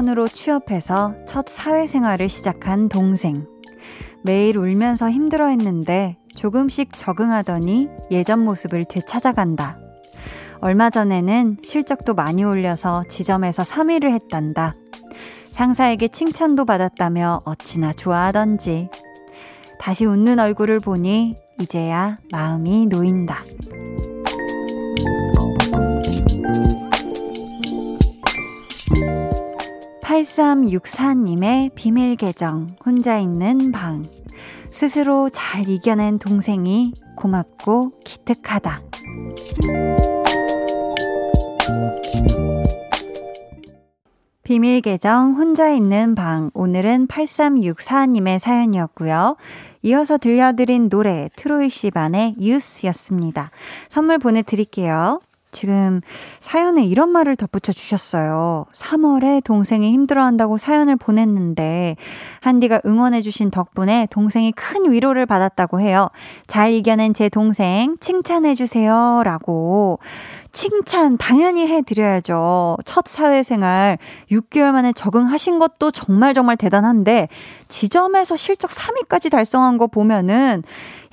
은행원으로 취업해서 첫 사회생활을 시작한 동생. 매일 울면서 힘들어 했는데 조금씩 적응하더니 예전 모습을 되찾아간다. 얼마 전에는 실적도 많이 올려서 지점에서 3위를 했단다. 상사에게 칭찬도 받았다며 어찌나 좋아하던지. 다시 웃는 얼굴을 보니 이제야 마음이 놓인다. 8364님의 비밀 계정, 혼자 있는 방. 스스로 잘 이겨낸 동생이 고맙고 기특하다. 비밀 계정, 혼자 있는 방. 오늘은 8364님의 사연이었고요. 이어서 들려드린 노래, 트로이 시반의 유스였습니다. 선물 보내드릴게요. 지금 사연에 이런 말을 덧붙여 주셨어요. 3월에 동생이 힘들어한다고 사연을 보냈는데 한디가 응원해 주신 덕분에 동생이 큰 위로를 받았다고 해요. 잘 이겨낸 제 동생 칭찬해 주세요. 라고. 칭찬 당연히 해 드려야죠. 첫 사회생활 6개월 만에 적응하신 것도 정말 정말 대단한데 지점에서 실적 3위까지 달성한 거 보면은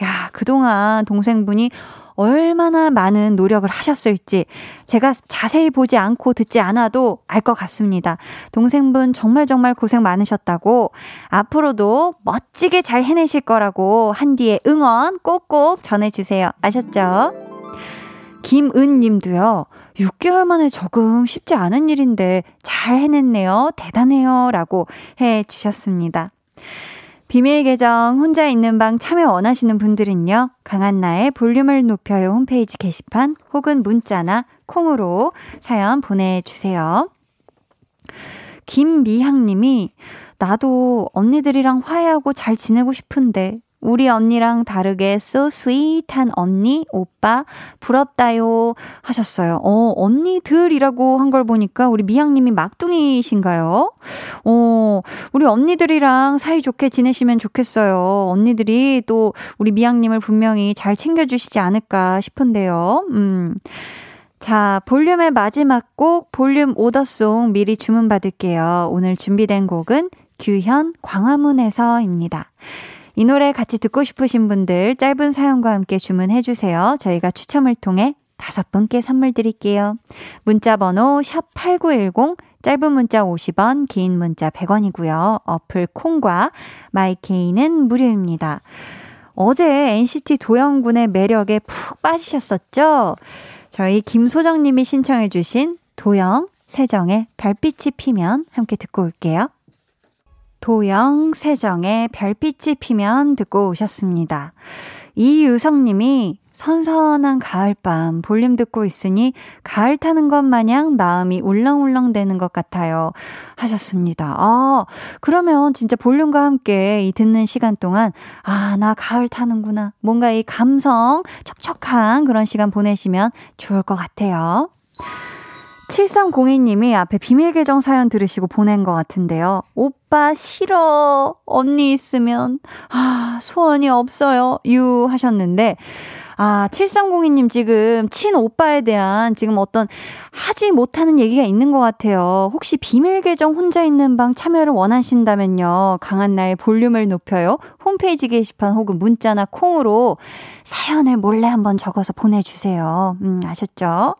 야, 그동안 동생분이 얼마나 많은 노력을 하셨을지 제가 자세히 보지 않고 듣지 않아도 알 것 같습니다. 동생분 정말 정말 고생 많으셨다고 앞으로도 멋지게 잘 해내실 거라고 한디의 응원 꼭꼭 전해주세요. 아셨죠? 김은 님도요. 6개월 만에 적응 쉽지 않은 일인데 잘 해냈네요. 대단해요. 라고 해 주셨습니다. 비밀 계정 혼자 있는 방 참여 원하시는 분들은요. 강한나의 볼륨을 높여요 홈페이지 게시판 혹은 문자나 콩으로 사연 보내주세요. 김미향 님이 나도 언니들이랑 화해하고 잘 지내고 싶은데 우리 언니랑 다르게 so sweet한 언니, 오빠, 부럽다요 하셨어요. 어, 언니들이라고 한 걸 보니까 우리 미양님이 막둥이신가요? 어, 우리 언니들이랑 사이좋게 지내시면 좋겠어요. 언니들이 또 우리 미양님을 분명히 잘 챙겨주시지 않을까 싶은데요. 음. 자, 볼륨의 마지막 곡, 볼륨 오더송 미리 주문받을게요. 오늘 준비된 곡은 규현 광화문에서입니다. 이 노래 같이 듣고 싶으신 분들 짧은 사연과 함께 주문해 주세요. 저희가 추첨을 통해 다섯 분께 선물 드릴게요. 문자 번호 샵8910 짧은 문자 50원, 긴 문자 100원이고요. 어플 콩과 마이케이는 무료입니다. 어제 NCT 도영군의 매력에 푹 빠지셨었죠? 저희 김소정 님이 신청해 주신 도영, 세정의 별빛이 피면 함께 듣고 올게요. 도영, 세정의 별빛이 피면 듣고 오셨습니다. 이유성 님이 선선한 가을밤 볼륨 듣고 있으니 가을 타는 것 마냥 마음이 울렁울렁 되는 것 같아요. 하셨습니다. 아, 그러면 진짜 볼륨과 함께 이 듣는 시간 동안 아, 나 가을 타는구나. 뭔가 이 감성 촉촉한 그런 시간 보내시면 좋을 것 같아요. 7302님이 앞에 비밀 계정 사연 들으시고 보낸 것 같은데요. 오빠 싫어. 언니 있으면. 아, 소원이 없어요. 유 하셨는데. 아, 7302님 지금 친 오빠에 대한 지금 어떤 하지 못하는 얘기가 있는 것 같아요. 혹시 비밀 계정 혼자 있는 방 참여를 원하신다면요. 강한 나의 볼륨을 높여요. 홈페이지 게시판 혹은 문자나 콩으로 사연을 몰래 한번 적어서 보내주세요. 음, 아셨죠?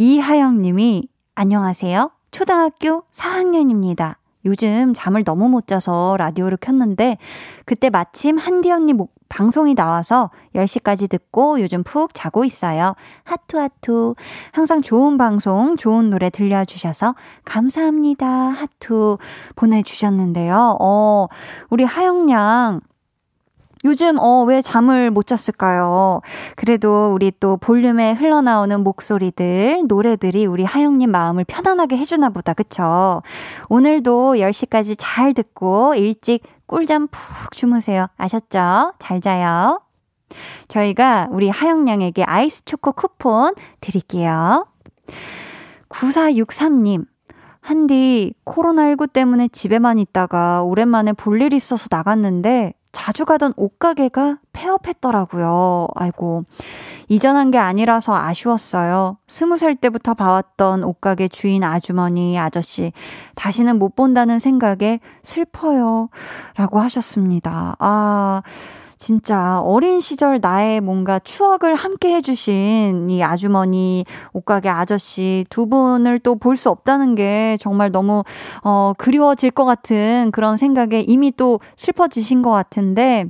이하영 님이 안녕하세요. 초등학교 4학년입니다. 요즘 잠을 너무 못 자서 라디오를 켰는데 그때 마침 한디 언니 목, 방송이 나와서 10시까지 듣고 요즘 푹 자고 있어요. 하투하투. 항상 좋은 방송, 좋은 노래 들려주셔서 감사합니다. 하투 보내주셨는데요. 어, 우리 하영 양 요즘 어 왜 잠을 못 잤을까요? 그래도 우리 또 볼륨에 흘러나오는 목소리들, 노래들이 우리 하영 님 마음을 편안하게 해 주나 보다. 그쵸? 오늘도 10시까지 잘 듣고 일찍 꿀잠 푹 주무세요. 아셨죠? 잘 자요. 저희가 우리 하영 양에게 아이스 초코 쿠폰 드릴게요. 9463님. 한디, 코로나19 때문에 집에만 있다가 오랜만에 볼 일 있어서 나갔는데 자주 가던 옷가게가 폐업했더라고요. 아이고. 이전한 게 아니라서 아쉬웠어요. 스무 살 때부터 봐왔던 옷가게 주인 아주머니, 아저씨, 다시는 못 본다는 생각에 슬퍼요. 라고 하셨습니다. 아, 진짜 어린 시절 나의 뭔가 추억을 함께 해주신 이 아주머니, 옷가게 아저씨 두 분을 또 볼 수 없다는 게 정말 너무, 어, 그리워질 것 같은 그런 생각에 이미 또 슬퍼지신 것 같은데,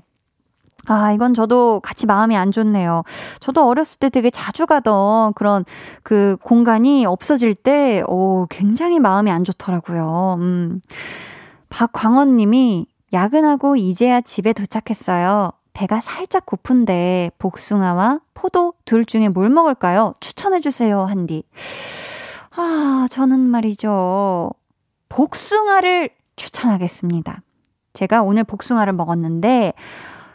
아, 이건 저도 같이 마음이 안 좋네요. 저도 어렸을 때 되게 자주 가던 그런 그 공간이 없어질 때, 오, 굉장히 마음이 안 좋더라고요. 음. 박광원 님이 야근하고 이제야 집에 도착했어요. 배가 살짝 고픈데 복숭아와 포도 둘 중에 뭘 먹을까요? 추천해주세요, 한디. 아, 저는 말이죠. 복숭아를 추천하겠습니다. 제가 오늘 복숭아를 먹었는데,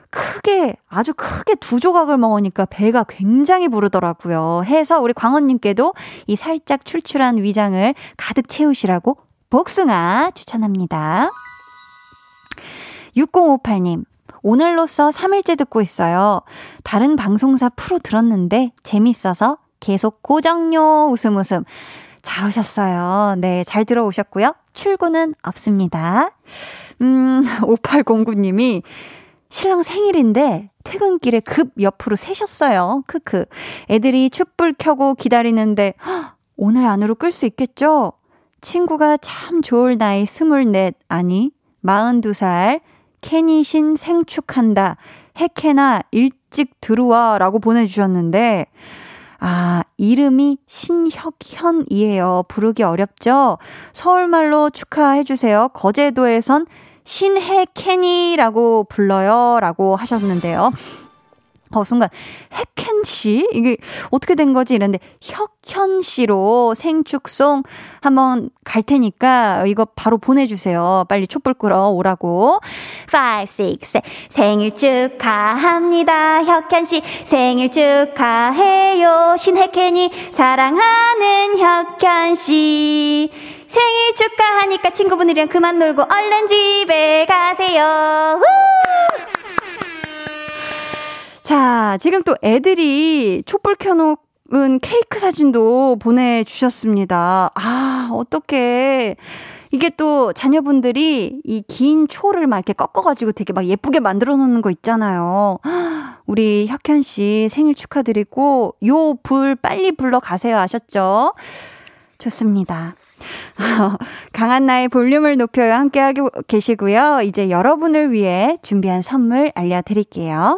크게, 아주 크게 두 조각을 먹으니까 배가 굉장히 부르더라고요. 해서 우리 광원님께도 이 살짝 출출한 위장을 가득 채우시라고 복숭아 추천합니다. 6058님, 오늘로써 3일째 듣고 있어요. 다른 방송사 프로 들었는데 재밌어서 계속 고정요 웃음 웃음. 잘 오셨어요. 네, 잘 들어오셨고요. 출근은 없습니다. 음, 5809님이 신랑 생일인데 퇴근길에 급 옆으로 새셨어요. 크크. 애들이 촛불 켜고 기다리는데 헉, 오늘 안으로 끌 수 있겠죠? 친구가 참 좋을 나이 24 아니 42살 캐니신 생축한다. 해캐나 일찍 들어와 라고 보내주셨는데 아, 이름이 신혁현이에요. 부르기 어렵죠? 서울말로 축하해주세요. 거제도에선 신해캐니라고 불러요. 라고 하셨는데요. 어, 순간, 혜켄 씨? 이게 어떻게 된 거지? 이랬는데, 혁현 씨로 생축송 한번 갈 테니까 이거 바로 보내주세요. 빨리 촛불 끄러 오라고. 5, 6, 7 생일 축하합니다 혁현 씨 생일 축하해요 신혜캔이 사랑하는 혁현 씨 생일 축하하니까 친구분들이랑 그만 놀고 얼른 집에 가세요 우! 자, 지금 또 애들이 촛불 켜놓은 케이크 사진도 보내주셨습니다. 아, 어떡해. 이게 또 자녀분들이 이 긴 초를 막 이렇게 꺾어가지고 되게 막 예쁘게 만들어 놓는 거 있잖아요. 우리 혁현 씨 생일 축하드리고 요 불 빨리 불러 가세요. 아셨죠? 좋습니다. 강한 나의 볼륨을 높여요. 함께하고 계시고요. 이제 여러분을 위해 준비한 선물 알려드릴게요.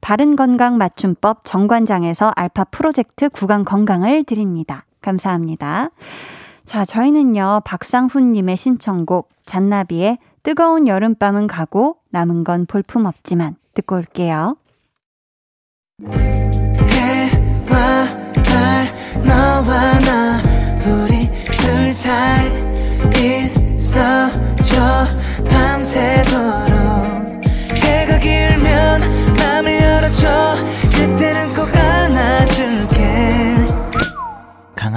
바른 건강 맞춤법 정관장에서 알파 프로젝트 구강 건강을 드립니다. 감사합니다. 자, 저희는요, 박상훈님의 신청곡, 잔나비의 뜨거운 여름밤은 가고 남은 건 볼품 없지만 듣고 올게요.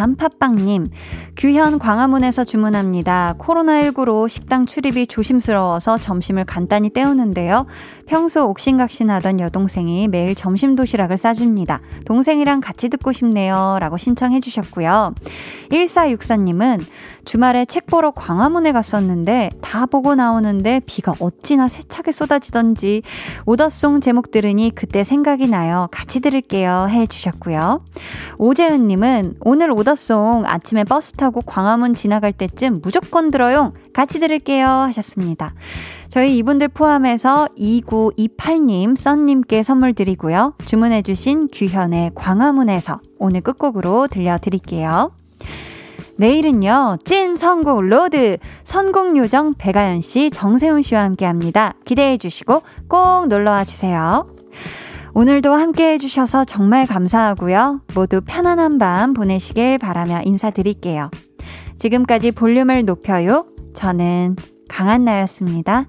단팥빵님, 규현 광화문에서 주문합니다. 코로나19로 식당 출입이 조심스러워서 점심을 간단히 때우는데요. 평소 옥신각신하던 여동생이 매일 점심 도시락을 싸줍니다. 동생이랑 같이 듣고 싶네요. 라고 신청해 주셨고요. 1464님은 주말에 책 보러 광화문에 갔었는데 다 보고 나오는데 비가 어찌나 세차게 쏟아지던지 오더송 제목 들으니 그때 생각이 나요. 같이 들을게요. 해 주셨고요. 오재은님은 오늘 오더송 아침에 버스 타고 광화문 지나갈 때쯤 무조건 들어용. 같이 들을게요. 하셨습니다. 저희 이분들 포함해서 2928님, 썬님께 선물 드리고요. 주문해주신 규현의 광화문에서 오늘 끝곡으로 들려드릴게요. 내일은요, 찐 선곡 로드, 선곡 요정 배가연 씨, 정세훈 씨와 함께 합니다. 기대해 주시고 꼭 놀러 와 주세요. 오늘도 함께 해주셔서 정말 감사하고요. 모두 편안한 밤 보내시길 바라며 인사드릴게요. 지금까지 볼륨을 높여요. 저는 강한나였습니다.